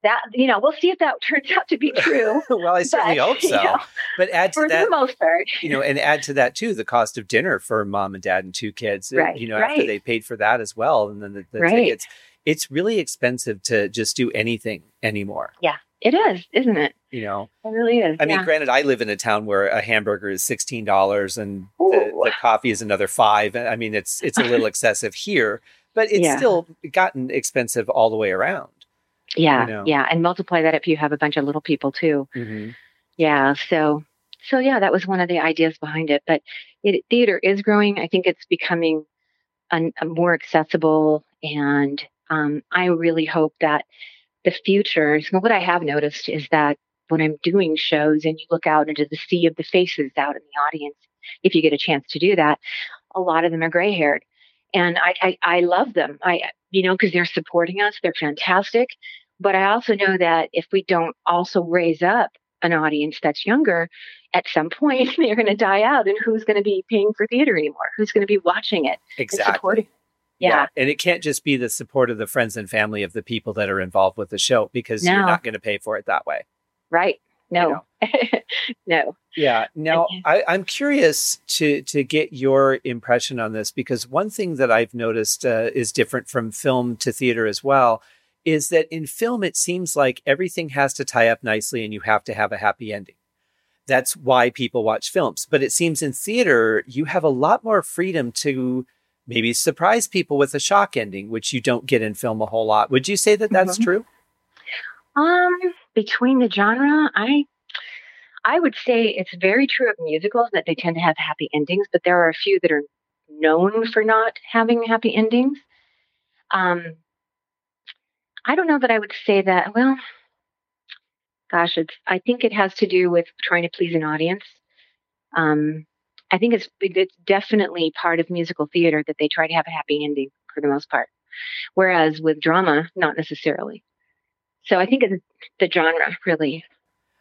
that you know we'll see if that turns out to be true well i certainly but, hope so. you know, but add to that the most part. you know and add to that too the cost of dinner for mom and dad and two kids uh, right, you know right. after they paid for that as well and then the, the right. tickets. It's really expensive to just do anything anymore. Yeah it is isn't it? You know? It really is i mean granted i live in a town where a hamburger is $16 and the, the, coffee is another five i mean it's it's a little excessive here but it's yeah. still gotten expensive all the way around yeah, you know? yeah, and multiply that if you have a bunch of little people too. Mm-hmm. Yeah, so so yeah, that was one of the ideas behind it. But it, theater is growing. I think it's becoming a, a more accessible, and um, I really hope that the future. So what I have noticed is that when I'm doing shows and you look out into the sea of the faces out in the audience, if you get a chance to do that, a lot of them are gray haired. And I, I, I love them. I, you know, because they're supporting us. They're fantastic. But I also know that if we don't also raise up an audience that's younger, at some point they're going to die out. And who's going to be paying for theater anymore? Who's going to be watching it? Exactly. Yeah. yeah. And it can't just be the support of the friends and family of the people that are involved with the show because no. you're not going to pay for it that way. Right. No. You know? no. Yeah. Now I, am curious to to get your impression on this because one thing that I've noticed uh, is different from film to theater as well is that in film, it seems like everything has to tie up nicely and you have to have a happy ending. That's why people watch films. But it seems in theater, you have a lot more freedom to maybe surprise people with a shock ending, which you don't get in film a whole lot. Would you say that that's mm-hmm. true? Um, between the genre, I I would say it's very true of musicals that they tend to have happy endings, but there are a few that are known for not having happy endings. Um, I don't know that I would say that. Well, gosh, it's. I think it has to do with trying to please an audience. Um, I think it's it's definitely part of musical theater that they try to have a happy ending for the most part, whereas with drama, not necessarily. So I think it's the genre really.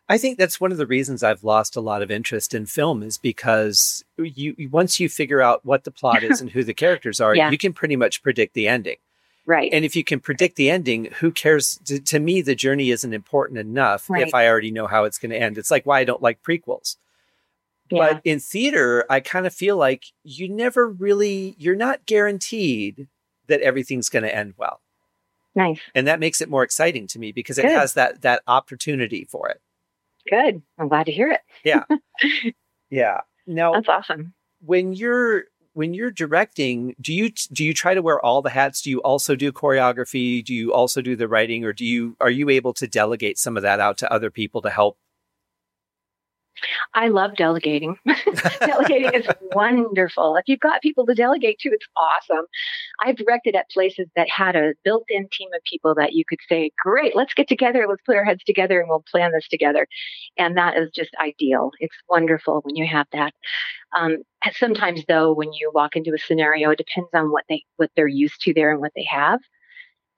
I think that's one of the reasons I've lost a lot of interest in film is because you once you figure out what the plot is and who the characters are, yeah. you can pretty much predict the ending. Right. And if you can predict the ending, who cares? To, to me, the journey isn't important enough right. if I already know how it's going to end. It's like why I don't like prequels. Yeah. But in theater, I kind of feel like you never really, you're not guaranteed that everything's going to end well. Nice. And that makes it more exciting to me because it has that that opportunity for it. Good. I'm glad to hear it. yeah. Yeah. Now That's awesome. When you're when you're directing, do you do you try to wear all the hats? Do you also do choreography? Do you also do the writing or do you are you able to delegate some of that out to other people to help I love delegating. delegating is wonderful. If you've got people to delegate to, it's awesome. I've directed at places that had a built in team of people that you could say, great, let's get together, let's put our heads together and we'll plan this together. And that is just ideal. It's wonderful when you have that. Um, sometimes though, when you walk into a scenario, it depends on what they, what they're used to there and what they have.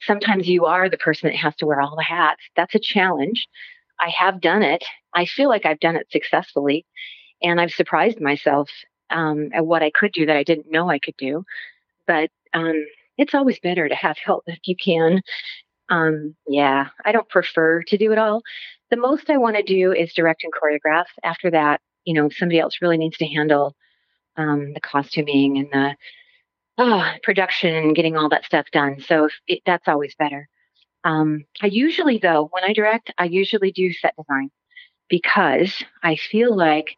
Sometimes you are the person that has to wear all the hats. That's a challenge. I have done it. I feel like I've done it successfully, and I've surprised myself um, at what I could do that I didn't know I could do. But um, it's always better to have help if you can. Um, yeah, I don't prefer to do it all. The most I want to do is direct and choreograph. After that, you know, somebody else really needs to handle um, the costuming and the oh, production and getting all that stuff done. So it, that's always better. Um, I usually, though, when I direct, I usually do set design because I feel like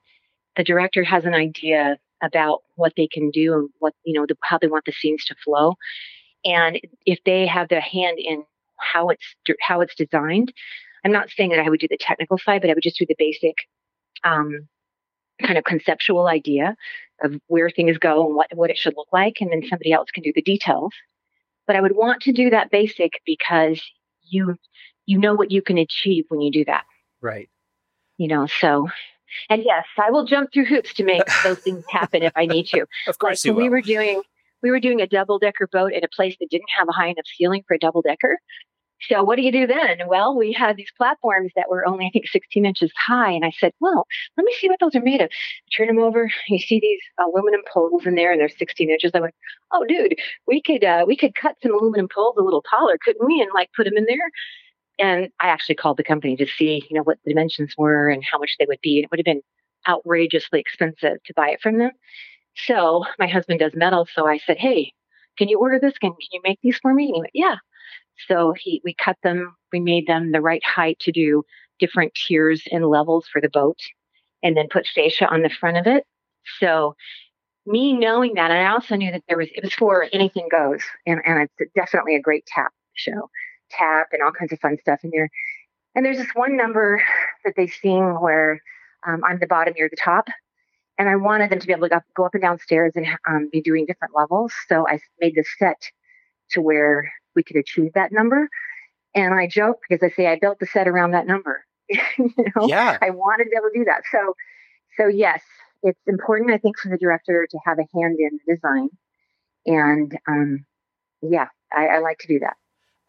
the director has an idea about what they can do and what, you know, the, how they want the scenes to flow. And if they have their hand in how it's, how it's designed, I'm not saying that I would do the technical side, but I would just do the basic, um, kind of conceptual idea of where things go and what, what it should look like. And then somebody else can do the details. But I would want to do that basic because you you know what you can achieve when you do that. Right. You know, so and yes, I will jump through hoops to make those things happen if I need to. of course, like, you will. we were doing we were doing a double decker boat in a place that didn't have a high enough ceiling for a double decker. So what do you do then? Well, we had these platforms that were only, I think, 16 inches high. And I said, well, let me see what those are made of. Turn them over. You see these aluminum poles in there and they're 16 inches. I went, oh, dude, we could, uh, we could cut some aluminum poles a little taller, couldn't we? And like put them in there. And I actually called the company to see, you know, what the dimensions were and how much they would be. And it would have been outrageously expensive to buy it from them. So my husband does metal. So I said, hey, can you order this? Can, can you make these for me? And he went, yeah. So he, we cut them, we made them the right height to do different tiers and levels for the boat, and then put fascia on the front of it. So me knowing that, and I also knew that there was it was for anything goes, and and it's definitely a great tap show, tap and all kinds of fun stuff in there. And there's this one number that they sing where um, I'm the bottom, you're the top. And I wanted them to be able to go up and downstairs and um, be doing different levels. So I made this set to where we could achieve that number. And I joke because I say I built the set around that number. you know, yeah. I wanted to be able to do that. So, so yes, it's important, I think, for the director to have a hand in the design. And um, yeah, I, I like to do that.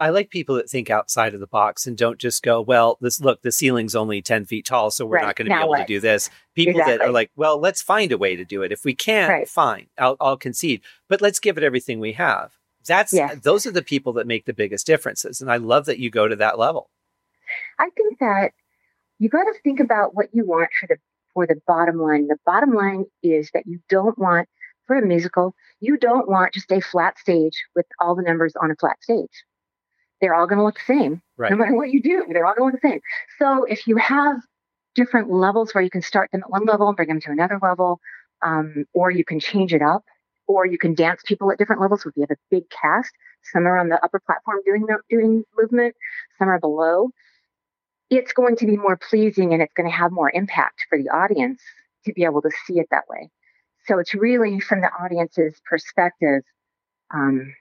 I like people that think outside of the box and don't just go, well, this look, the ceiling's only 10 feet tall, so we're right. not going to be able what? to do this. People exactly. that are like, well, let's find a way to do it. If we can't, right. fine, I'll, I'll concede, but let's give it everything we have. That's yeah. those are the people that make the biggest differences. And I love that you go to that level. I think that you got to think about what you want for the for the bottom line. The bottom line is that you don't want for a musical, you don't want just a flat stage with all the numbers on a flat stage. They're all going to look the same. Right. No matter what you do, they're all going to look the same. So if you have different levels where you can start them at one level and bring them to another level, um, or you can change it up, or you can dance people at different levels. If you have a big cast, some are on the upper platform doing doing movement, some are below. It's going to be more pleasing and it's going to have more impact for the audience to be able to see it that way. So it's really from the audience's perspective um,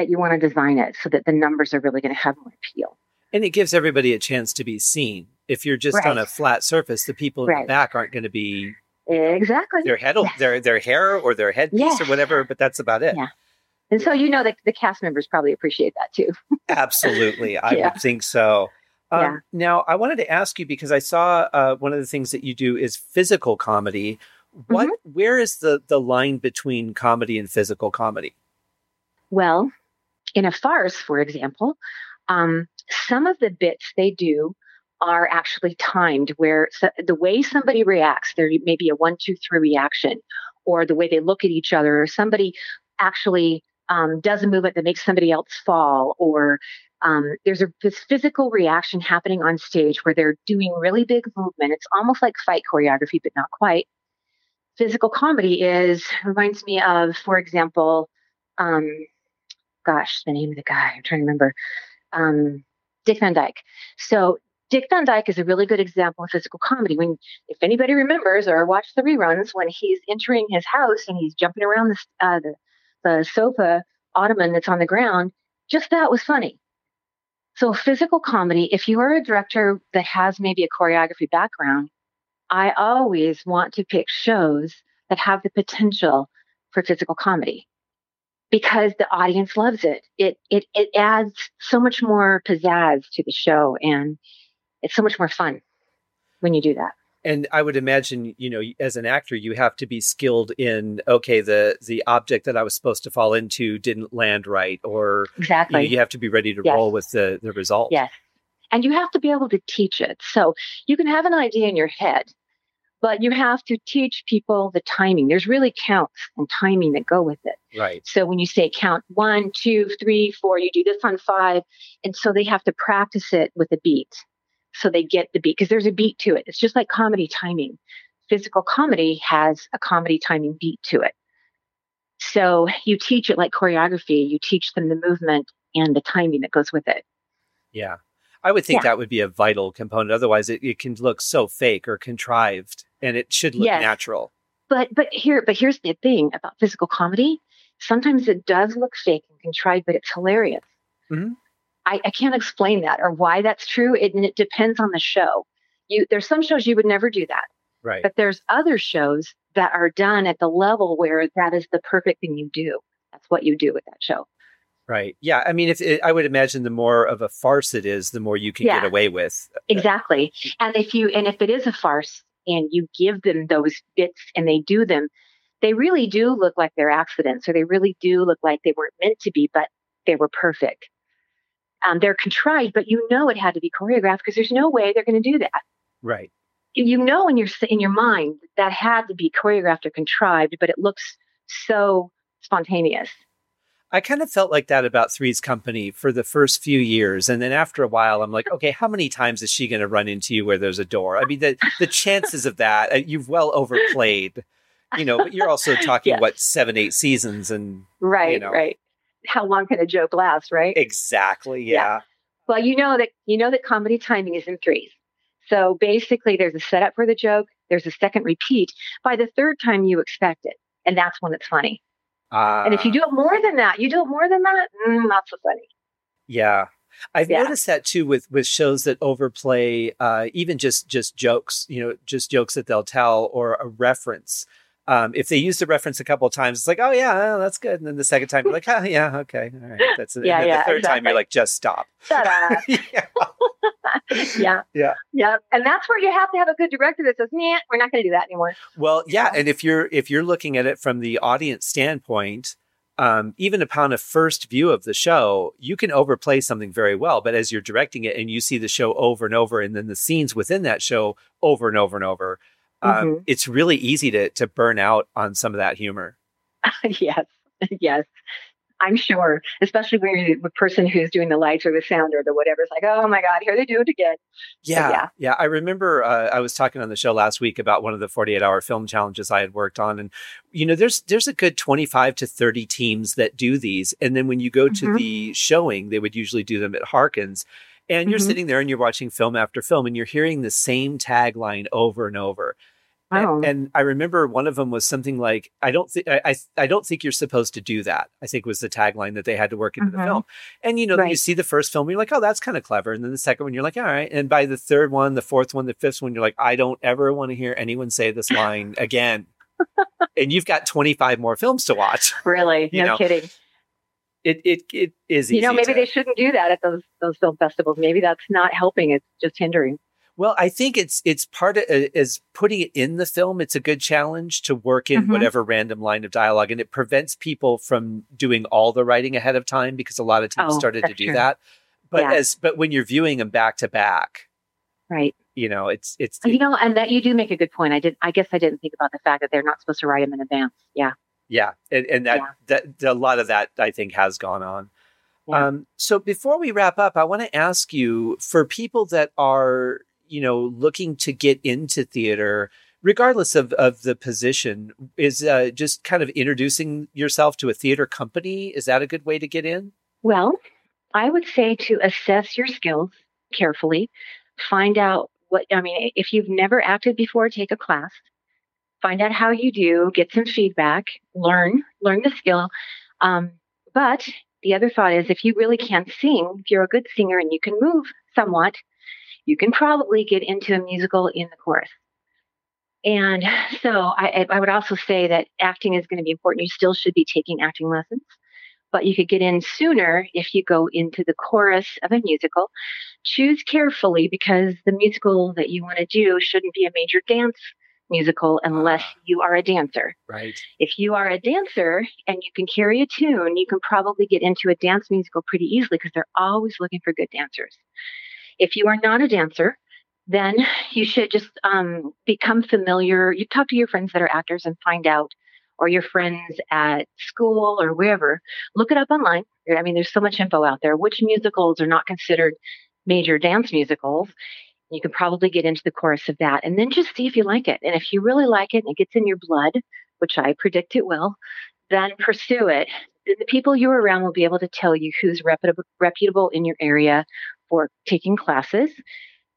that you want to design it so that the numbers are really going to have more appeal. And it gives everybody a chance to be seen. If you're just right. on a flat surface, the people in the back aren't going to be exactly their head, yes. their their hair or their headpiece yes. or whatever. But that's about it. Yeah. And so you know that the cast members probably appreciate that too. Absolutely, I Yeah. would think so. Um, Yeah. Now, I wanted to ask you because I saw uh, one of the things that you do is physical comedy. What, Mm-hmm. where is the the line between comedy and physical comedy? Well, in a farce, for example, um, some of the bits they do are actually timed where so the way somebody reacts, there may be a one, two, three reaction, or the way they look at each other, or somebody actually um, does a movement that makes somebody else fall, or um, there's a this physical reaction happening on stage where they're doing really big movement. It's almost like fight choreography, but not quite. Physical comedy is reminds me of, for example, um, gosh, the name of the guy. I'm trying to remember. Um, Dick Van Dyke. So Dick Van Dyke is a really good example of physical comedy. When, if anybody remembers or watched the reruns, when he's entering his house and he's jumping around the uh, the, the sofa ottoman that's on the ground, just that was funny. So physical comedy. If you are a director that has maybe a choreography background, I always want to pick shows that have the potential for physical comedy because the audience loves it. It it it adds so much more pizzazz to the show and it's so much more fun when you do that. And I would imagine, you know, as an actor, you have to be skilled in okay, the the object that I was supposed to fall into didn't land right, or Exactly. you, know, you have to be ready to Yes. roll with the the result. Yes. And you have to be able to teach it. So you can have an idea in your head, but you have to teach people the timing. There's really counts and timing that go with it. Right. So when you say count one, two, three, four, you do this on five. And so they have to practice it with a beat. So they get the beat because there's a beat to it. It's just like comedy timing. Physical comedy has a comedy timing beat to it. So you teach it like choreography. You teach them the movement and the timing that goes with it. Yeah. I would think Yeah. that would be a vital component. Otherwise, it, it can look so fake or contrived, and it should look Yes. natural. But but here but here's the thing about physical comedy. Sometimes it does look fake and contrived, but it's hilarious. Mhm. I, I can't explain that or why that's true. It, and it depends on the show. You there's some shows you would never do that, Right. but there's other shows that are done at the level where that is the perfect thing you do. That's what you do with that show. Right. Yeah. I mean, if it, I would imagine the more of a farce it is, the more you can Yeah. get away with. Exactly. And if you and if it is a farce and you give them those bits and they do them, they really do look like they're accidents or they really do look like they weren't meant to be, but they were perfect. Um, they're contrived, but you know it had to be choreographed because there's no way they're going to do that. Right. You- You know in your in your mind that had to be choreographed or contrived, but it looks so spontaneous. I kind of felt like that about Three's Company for the first few years, and then after a while, I'm like, okay, how many times is she going to run into you where there's a door? I mean, the the chances of that uh, you've well overplayed, you know. But you're also talking Yes. what seven, eight seasons, and Right, know. right. How long can a joke last, right? exactly, yeah, Well, you know that you know that comedy timing is in threes. So basically, there's a setup for the joke. There's a second repeat. By the third time, you expect it, and that's when it's funny. Uh, and if you do it more than that, you do it more than that, mm, not so funny. Yeah. I've Yeah. noticed that too with with shows that overplay uh, even just just jokes, you know, just jokes that they'll tell or a reference. Um, if they use the reference a couple of times, it's like, oh yeah, oh, that's good. And then the second time, you're like, oh yeah, okay, all right, that's it. Yeah, and then yeah, the third time, you're like, just stop. Shut up. yeah. yeah, Yeah. yeah. And that's where you have to have a good director that says, "Nah, we're not going to do that anymore." Well, yeah, Yeah. and if you're if you're looking at it from the audience standpoint, um, even upon a first view of the show, you can overplay something very well. But as you're directing it and you see the show over and over, and then the scenes within that show over and over and over, um, Mhm. it's really easy to to burn out on some of that humor. yes, yes. I'm sure, especially when you're the person who's doing the lights or the sound or the whatever. It's like, oh my God, here they do it again. Yeah. yeah. yeah. I remember uh, I was talking on the show last week about one of the 48 hour film challenges I had worked on. And, you know, there's, there's a good 25 to 30 teams that do these. And then when you go to mm-hmm. the showing, they would usually do them at Harkins. And you're mm-hmm. sitting there and you're watching film after film and you're hearing the same tagline over and over. Oh. And, and, I remember one of them was something like, "I don't think I, I don't think you're supposed to do that." I think was the tagline that they had to work into mm-hmm. the film. And you know, right. you see the first film, you're like, "Oh, that's kind of clever," and then the second one, you're like, "All right." And by the third one, the fourth one, the fifth one, you're like, "I don't ever want to hear anyone say this line again." and you've got 25 more films to watch. Really? No know? kidding. It it it is. You know, maybe to, they shouldn't do that at those those film festivals. Maybe that's not helping; it's just hindering. Well, I think it's it's part of is putting it in the film. It's a good challenge to work in mm-hmm. whatever random line of dialogue, and it prevents people from doing all the writing ahead of time because a lot of teams oh, started to do true. that. But yeah. as but when you're viewing them back to back, right? You know, it's it's you know, and that you do make a good point. I did. I guess I didn't think about the fact that they're not supposed to write them in advance. Yeah. Yeah, and, and that, yeah. that a lot of that I think has gone on. Yeah. Um, so before we wrap up, I want to ask you for people that are you know, looking to get into theater, regardless of, of the position, is uh, just kind of introducing yourself to a theater company. Is that a good way to get in? Well, I would say to assess your skills carefully, find out what, I mean, if you've never acted before, take a class, find out how you do, get some feedback, learn, learn the skill. Um, but the other thought is if you really can't sing, if you're a good singer and you can move somewhat, you can probably get into a musical in the chorus. And so I, I would also say that acting is going to be important. You still should be taking acting lessons, but you could get in sooner if you go into the chorus of a musical. Choose carefully because the musical that you want to do shouldn't be a major dance musical unless ah. you are a dancer. Right. If you are a dancer and you can carry a tune, you can probably get into a dance musical pretty easily because they're always looking for good dancers. If you are not a dancer, then you should just um, become familiar. You talk to your friends that are actors and find out, or your friends at school or wherever. Look it up online. I mean, there's so much info out there. Which musicals are not considered major dance musicals? You can probably get into the chorus of that and then just see if you like it. And if you really like it and it gets in your blood, which I predict it will, then pursue it. The people you're around will be able to tell you who's reputable in your area, for taking classes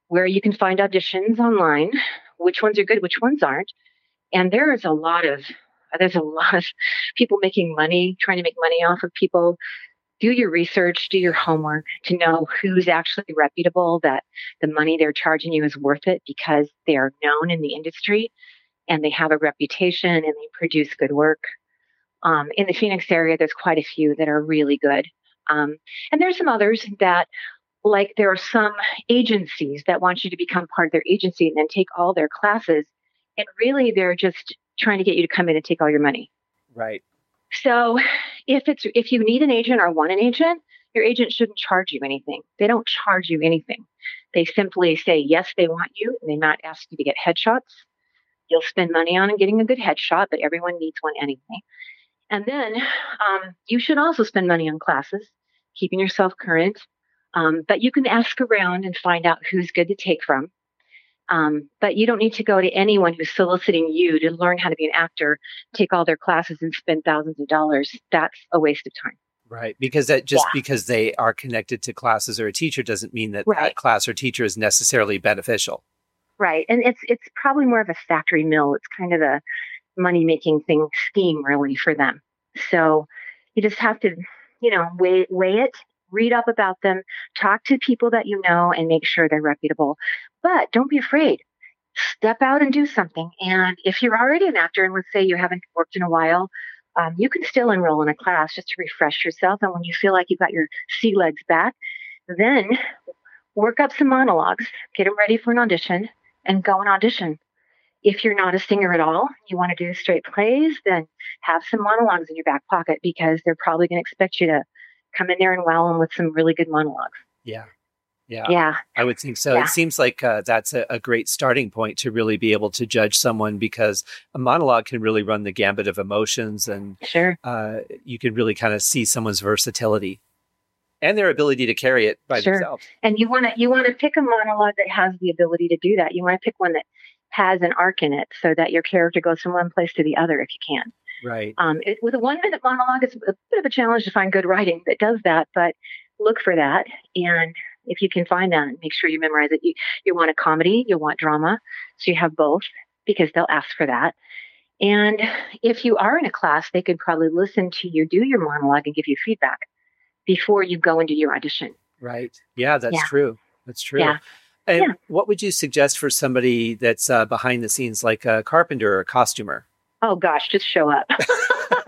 where you can find auditions online, which ones are good, which ones aren't. And there is a lot of there's a lot of people making money, trying to make money off of people. Do your research, do your homework to know who's actually reputable, that the money they're charging you is worth it because they are known in the industry and they have a reputation and they produce good work. Um, in the Phoenix area, there's quite a few that are really good. Um, and there's some others that like there are some agencies that want you to become part of their agency and then take all their classes. And really, they're just trying to get you to come in and take all your money. Right. So if it's if you need an agent or want an agent, your agent shouldn't charge you anything. They don't charge you anything. They simply say yes, they want you, and they might ask you to get headshots. You'll spend money on getting a good headshot, but everyone needs one anyway. And then um, you should also spend money on classes, keeping yourself current, um, but you can ask around and find out who's good to take from. Um, but you don't need to go to anyone who's soliciting you to learn how to be an actor, take all their classes and spend thousands of dollars. That's a waste of time. Right. Because that just yeah. because they are connected to classes or a teacher doesn't mean that right. that class or teacher is necessarily beneficial. Right. And it's it's probably more of a factory mill. It's kind of a money making thing scheme really for them. So you just have to, you know, weigh weigh it read up about them, talk to people that you know, and make sure they're reputable. But don't be afraid. Step out and do something. And if you're already an actor, and let's say you haven't worked in a while, um, you can still enroll in a class just to refresh yourself. And when you feel like you've got your sea legs back, then work up some monologues, get them ready for an audition, and go and audition. If you're not a singer at all, you want to do straight plays, then have some monologues in your back pocket because they're probably going to expect you to come in there and wow them with some really good monologues. Yeah. Yeah. Yeah. I would think so. Yeah. It seems like uh, that's a, a great starting point to really be able to judge someone because a monologue can really run the gambit of emotions and Sure. uh, you can really kind of see someone's versatility and their ability to carry it by Sure. themselves. And you want to you want to pick a monologue that has the ability to do that. You want to pick one that has an arc in it, so that your character goes from one place to the other if you can. Right. Um, it, with a one minute monologue, it's a bit of a challenge to find good writing that does that, but look for that. And if you can find that, make sure you memorize it. You, you want a comedy, you want drama, so you have both because they'll ask for that. And if you are in a class, they could probably listen to you do your monologue and give you feedback before you go into your audition. Right. Yeah, that's Yeah. true. That's true. Yeah. And Yeah. what would you suggest for somebody that's uh, behind the scenes, like a carpenter or a costumer? Oh gosh, just show up.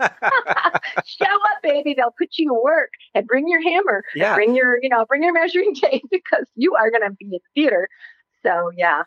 show up, baby. They'll put you to work and bring your hammer. yeah. bring your you know bring your measuring tape because you are going to be in theater so yeah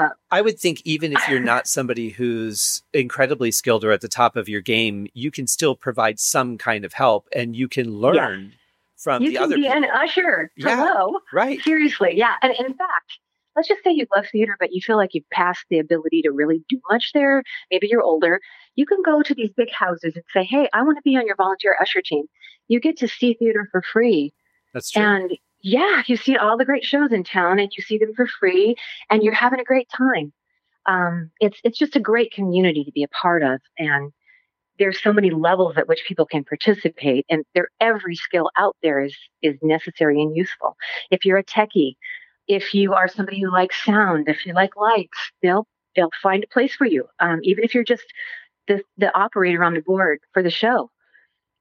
up I would think even if you're not somebody who's incredibly skilled or at the top of your game, you can still provide some kind of help and you can learn from you the can other be people. an usher Yeah. right. seriously yeah and in fact let's just say you love theater but you feel like you've passed the ability to really do much there maybe you're older you can go to these big houses and say hey i want to be on your volunteer usher team you get to see theater for free That's true. And yeah, you see all the great shows in town and you see them for free and you're having a great time. Um, it's it's just a great community to be a part of. And there's so many levels at which people can participate and there every skill out there is is necessary and useful. If you're a techie, if you are somebody who likes sound, if you like lights, they'll they'll find a place for you. Um, even if you're just the the operator on the board for the show.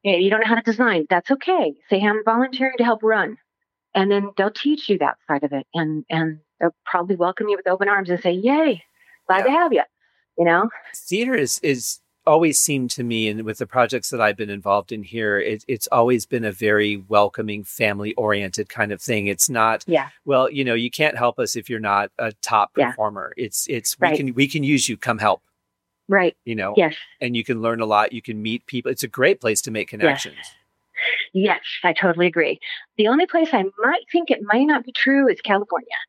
You, don't know how to design, that's okay. Say I'm volunteering to help run and then they'll teach you that side of it and and they'll probably welcome you with open arms and say yay glad to have you you know theater is is always seemed to me and with the projects that I've been involved in here it, it's always been a very welcoming family oriented kind of thing. It's not yeah. well you know you can't help us if you're not a top Yeah. performer. It's it's Right. we can we can use you come help. Right. You know? Yes. And you can learn a lot. You can meet people. It's a great place to make connections. Yes i totally agree. The only place i might think it might not be true is california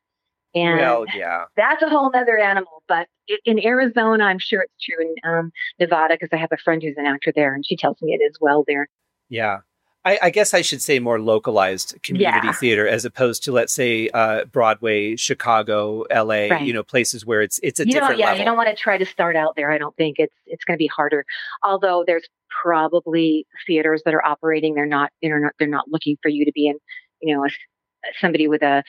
and well yeah that's a whole other animal but in arizona i'm sure it's true in um, nevada because i have a friend who's an actor there and she tells me it is well there yeah I, I guess I should say more localized community Yeah. theater as opposed to let's say uh, Broadway, Chicago, L.A. Right. You know, places where it's it's a you different yeah, level. you don't want to try to start out there. I don't think it's it's going to be harder. Although there's probably theaters that are operating, they're not they're not they're not looking for you to be in, you know, a, somebody with a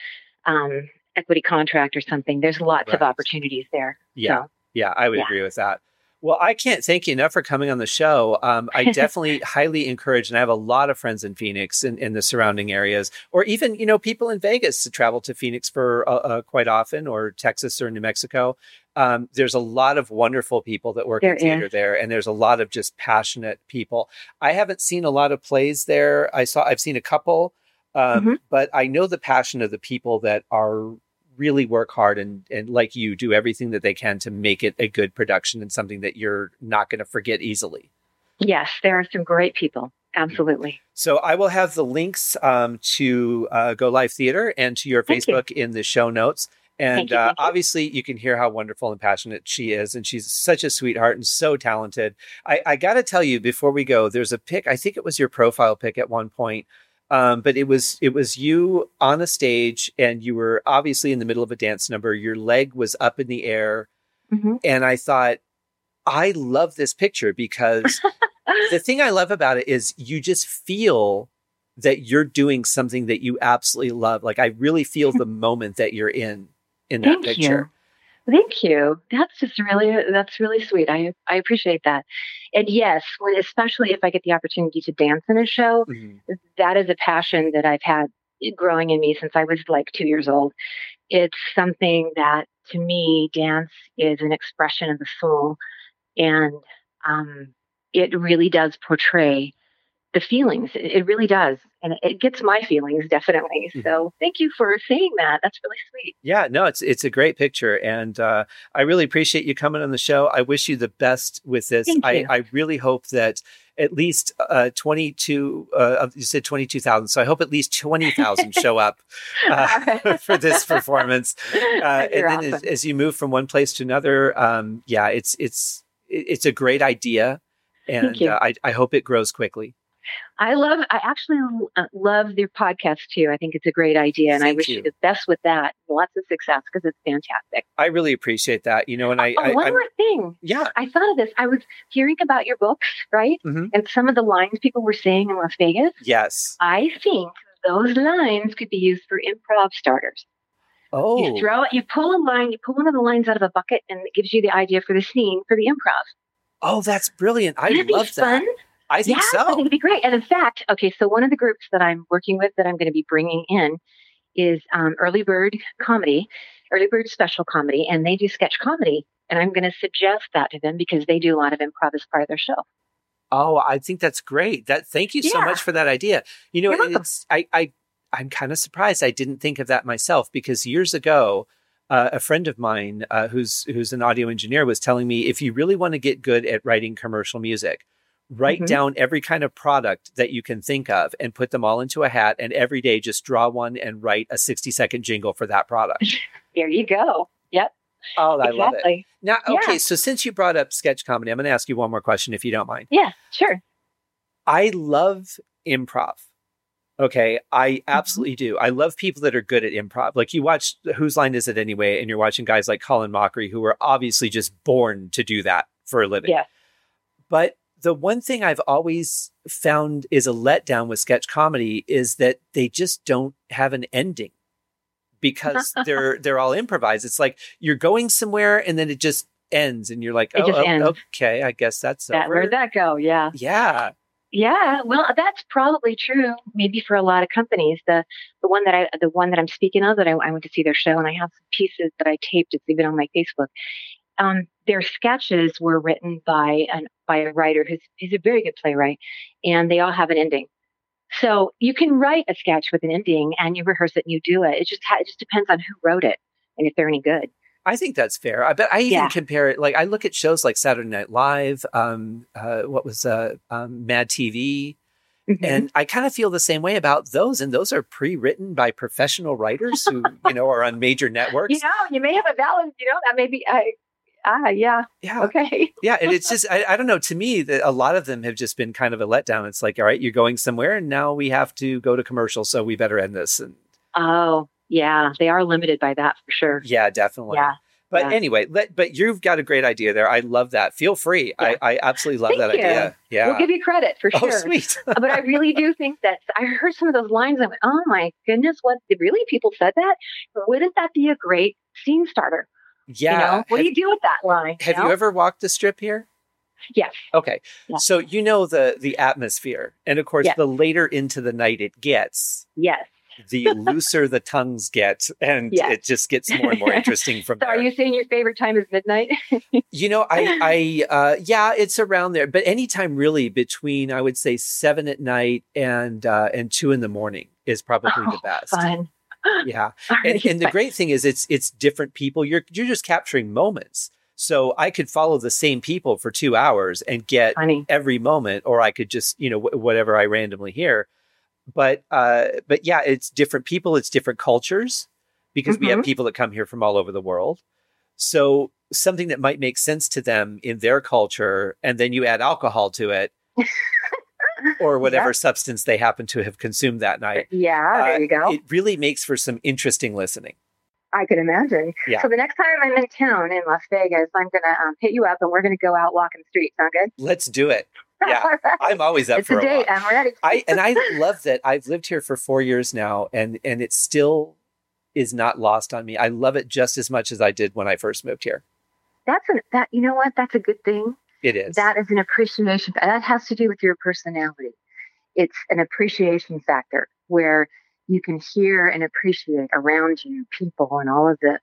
um, equity contract or something. There's lots of opportunities there. Yeah, So, yeah, I would Yeah. agree with that. Well, I can't thank you enough for coming on the show. Um, I definitely highly encourage, and I have a lot of friends in Phoenix and in the surrounding areas, or even you know people in Vegas to travel to Phoenix for uh, uh, quite often, or Texas or New Mexico. Um, there's a lot of wonderful people that work There in theater is. there, and there's a lot of just passionate people. I haven't seen a lot of plays there. I saw, I've seen a couple, um, Mhm. but I know the passion of the people that are really work hard and and like you do everything that they can to make it a good production and something that you're not going to forget easily. yes, there are some great people. Absolutely. So I will have the links um, to uh, Go Live Theater and to your Thank you. Facebook in the show notes. And you, uh, obviously, you can hear how wonderful and passionate she is. And she's such a sweetheart and so talented. I, I got to tell you before we go, there's a pic. I think it was your profile pic at one point. Um, but it was it was you on a stage, and you were obviously in the middle of a dance number. Your leg was up in the air, Mhm. and I thought, I love this picture because the thing I love about it is you just feel that you're doing something that you absolutely love. Like I really feel the moment that you're in in that Thank picture. you. Thank you. That's just really that's really sweet. I I appreciate that. And yes, when, especially if I get the opportunity to dance in a show, Mhm. that is a passion that I've had growing in me since I was like two years old. It's something that to me, dance is an expression of the soul, and um, it really does portray the feelings. It, it really does, and it gets my feelings definitely. So thank you for saying that. That's really sweet. Yeah, no, it's it's a great picture, and uh, I really appreciate you coming on the show. I wish you the best with this. I. I really hope that at least uh, 22, uh, you said 22,000. So I hope at least 20,000 show up uh, for this performance. Uh, and then awesome. as, as, you move from one place to another, um, yeah, it's, it's, it's a great idea. And uh, I, I hope it grows quickly. I love, I actually uh, love your podcast too. I think it's a great idea and Thank I wish you. you the best with that. Lots of success because it's fantastic. I really appreciate that. You know, and I, oh, I one I'm, more thing. Yeah. I thought of this. I was hearing about your books, right? Mm-hmm. And some of the lines people were saying in Las Vegas. Yes. I think those lines could be used for improv starters. Oh. You throw it, you pull a line, you pull one of the lines out of a bucket and it gives you the idea for the scene for the improv. Oh, that's brilliant. I Wouldn't love that. Fun? I think yeah, so. I think it'd be great. And in fact, okay, so one of the groups that I'm working with that I'm going to be bringing in is um, Early Bird Comedy, Early Bird Special Comedy, and they do sketch comedy. And I'm going to suggest that to them because they do a lot of improv as part of their show. Oh, I think that's great. That thank you yeah. so much for that idea. You know, it's I I I'm kind of surprised I didn't think of that myself because years ago. Uh, a friend of mine uh, who's who's an audio engineer was telling me if you really want to get good at writing commercial music, write mm-hmm. down every kind of product that you can think of and put them all into a hat and every day just draw one and write a 60 second jingle for that product there you go yep oh i exactly. love it now okay yeah. so since you brought up sketch comedy i'm going to ask you one more question if you don't mind yeah sure i love improv Okay, I mm-hmm. absolutely mm-hmm. do. I love people that are good at improv. Like you watch Whose Line Is It Anyway? And you're watching guys like Colin Mochrie who are obviously just born to do that for a living. Yeah. But the one thing I've always found is a letdown with sketch comedy is that they just don't have an ending because they're they're all improvised. It's like you're going somewhere and then it just ends and you're like, oh, oh okay, I guess that's that, over. Where'd that go? Yeah. Yeah. Yeah, well, that's probably true. Maybe for a lot of companies, the the one that I the one that I'm speaking of that I, I went to see their show, and I have some pieces that I taped. It's even on my Facebook um, their sketches were written by an by a writer who's he's a very good playwright, and they all have an ending. So you can write a sketch with an ending, and you rehearse it and you do it. It just ha- it just depends on who wrote it and if they're any good. I think that's fair. I bet I even yeah. compare it. Like I look at shows like Saturday Night Live, um, uh, what was uh, um, Mad TV, mm-hmm. and I kind of feel the same way about those. And those are pre-written by professional writers who you know are on major networks. You know, you may have a valid. You know, that may be. I, ah, yeah. Yeah. Okay. yeah. And it's just, I, I don't know. To me, that a lot of them have just been kind of a letdown. It's like, all right, you're going somewhere and now we have to go to commercial. So we better end this. And oh, yeah. They are limited by that for sure. Yeah, definitely. Yeah. But yeah. anyway, let, but you've got a great idea there. I love that. Feel free. Yeah. I, I absolutely love Thank that you. idea. Yeah. We'll give you credit for oh, sure. Oh, sweet. but I really do think that I heard some of those lines. I went, oh my goodness, what really people said that? Wouldn't that be a great scene starter? Yeah. You know, what have, do you do with that line? Have you, know? you ever walked the strip here? Yes. Okay. Yeah. So you know the the atmosphere, and of course, yes. the later into the night it gets. Yes. the looser the tongues get, and yes. it just gets more and more interesting from so there. Are you saying your favorite time is midnight? you know, I, I, uh, yeah, it's around there, but anytime really between, I would say seven at night and uh, and two in the morning is probably oh, the best. Fun yeah and, and, the great thing is it's it's different people you're you're just capturing moments so i could follow the same people for two hours and get Funny. every moment or i could just you know w- whatever i randomly hear but uh but yeah it's different people it's different cultures because mm-hmm. we have mm-hmm. people that come here from all over the world so something that might make sense to them in their culture and then you add alcohol to it or whatever substance they happen to have consumed that night. Yeah, there uh, you go. It really makes for some interesting listening. I can imagine. Yeah. So the next time I'm in town in Las Vegas, I'm going to um, hit you up and we're going to go out walking the streets. Sound good? Let's do it. Yeah, right. I'm always up it's for a date. i I'm ready. I and I love that I've lived here for four years now, and and it still is not lost on me. I love it just as much as I did when I first moved here. That's an, that. You know what? That's a good thing. It is. That is an appreciation. That has to do with your personality it's an appreciation factor where you can hear and appreciate around you people and all of the,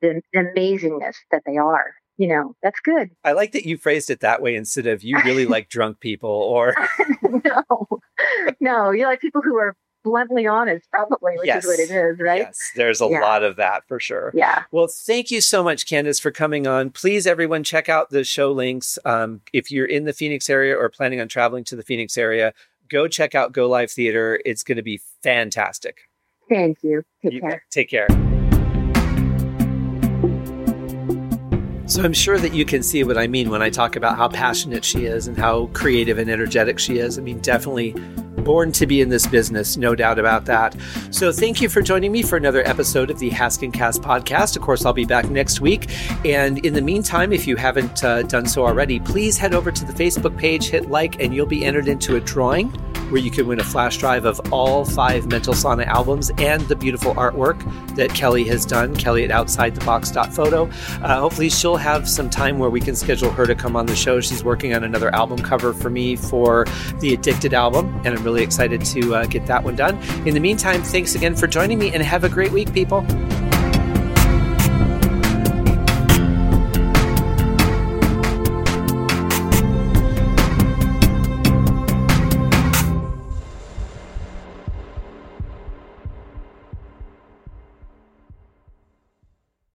the, the amazingness that they are you know that's good i like that you phrased it that way instead of you really like drunk people or no no you like people who are bluntly honest, probably, which Yes. is what it is, right? Yes, there's a Yeah. lot of that for sure. Yeah. Well, thank you so much, Kandyce, for coming on. Please, everyone, check out the show links. Um, if you're in the Phoenix area or planning on traveling to the Phoenix area, go check out Go Live Theater. It's going to be fantastic. Thank you. Take You- care. Take care. So I'm sure that you can see what I mean when I talk about how passionate she is and how creative and energetic she is. I mean, definitely born to be in this business, no doubt about that. So thank you for joining me for another episode of the Haskin Cast podcast. Of course, I'll be back next week. And in the meantime, if you haven't uh, done so already, please head over to the Facebook page, hit like, and you'll be entered into a drawing where you can win a flash drive of all five Mental Sauna albums and the beautiful artwork that Kelly has done, Kelly at OutsideTheBox.photo. Uh, hopefully, she'll have some time where we can schedule her to come on the show. She's working on another album cover for me for the Addicted album, and I'm really excited to uh, get that one done. In the meantime, thanks again for joining me and have a great week, people.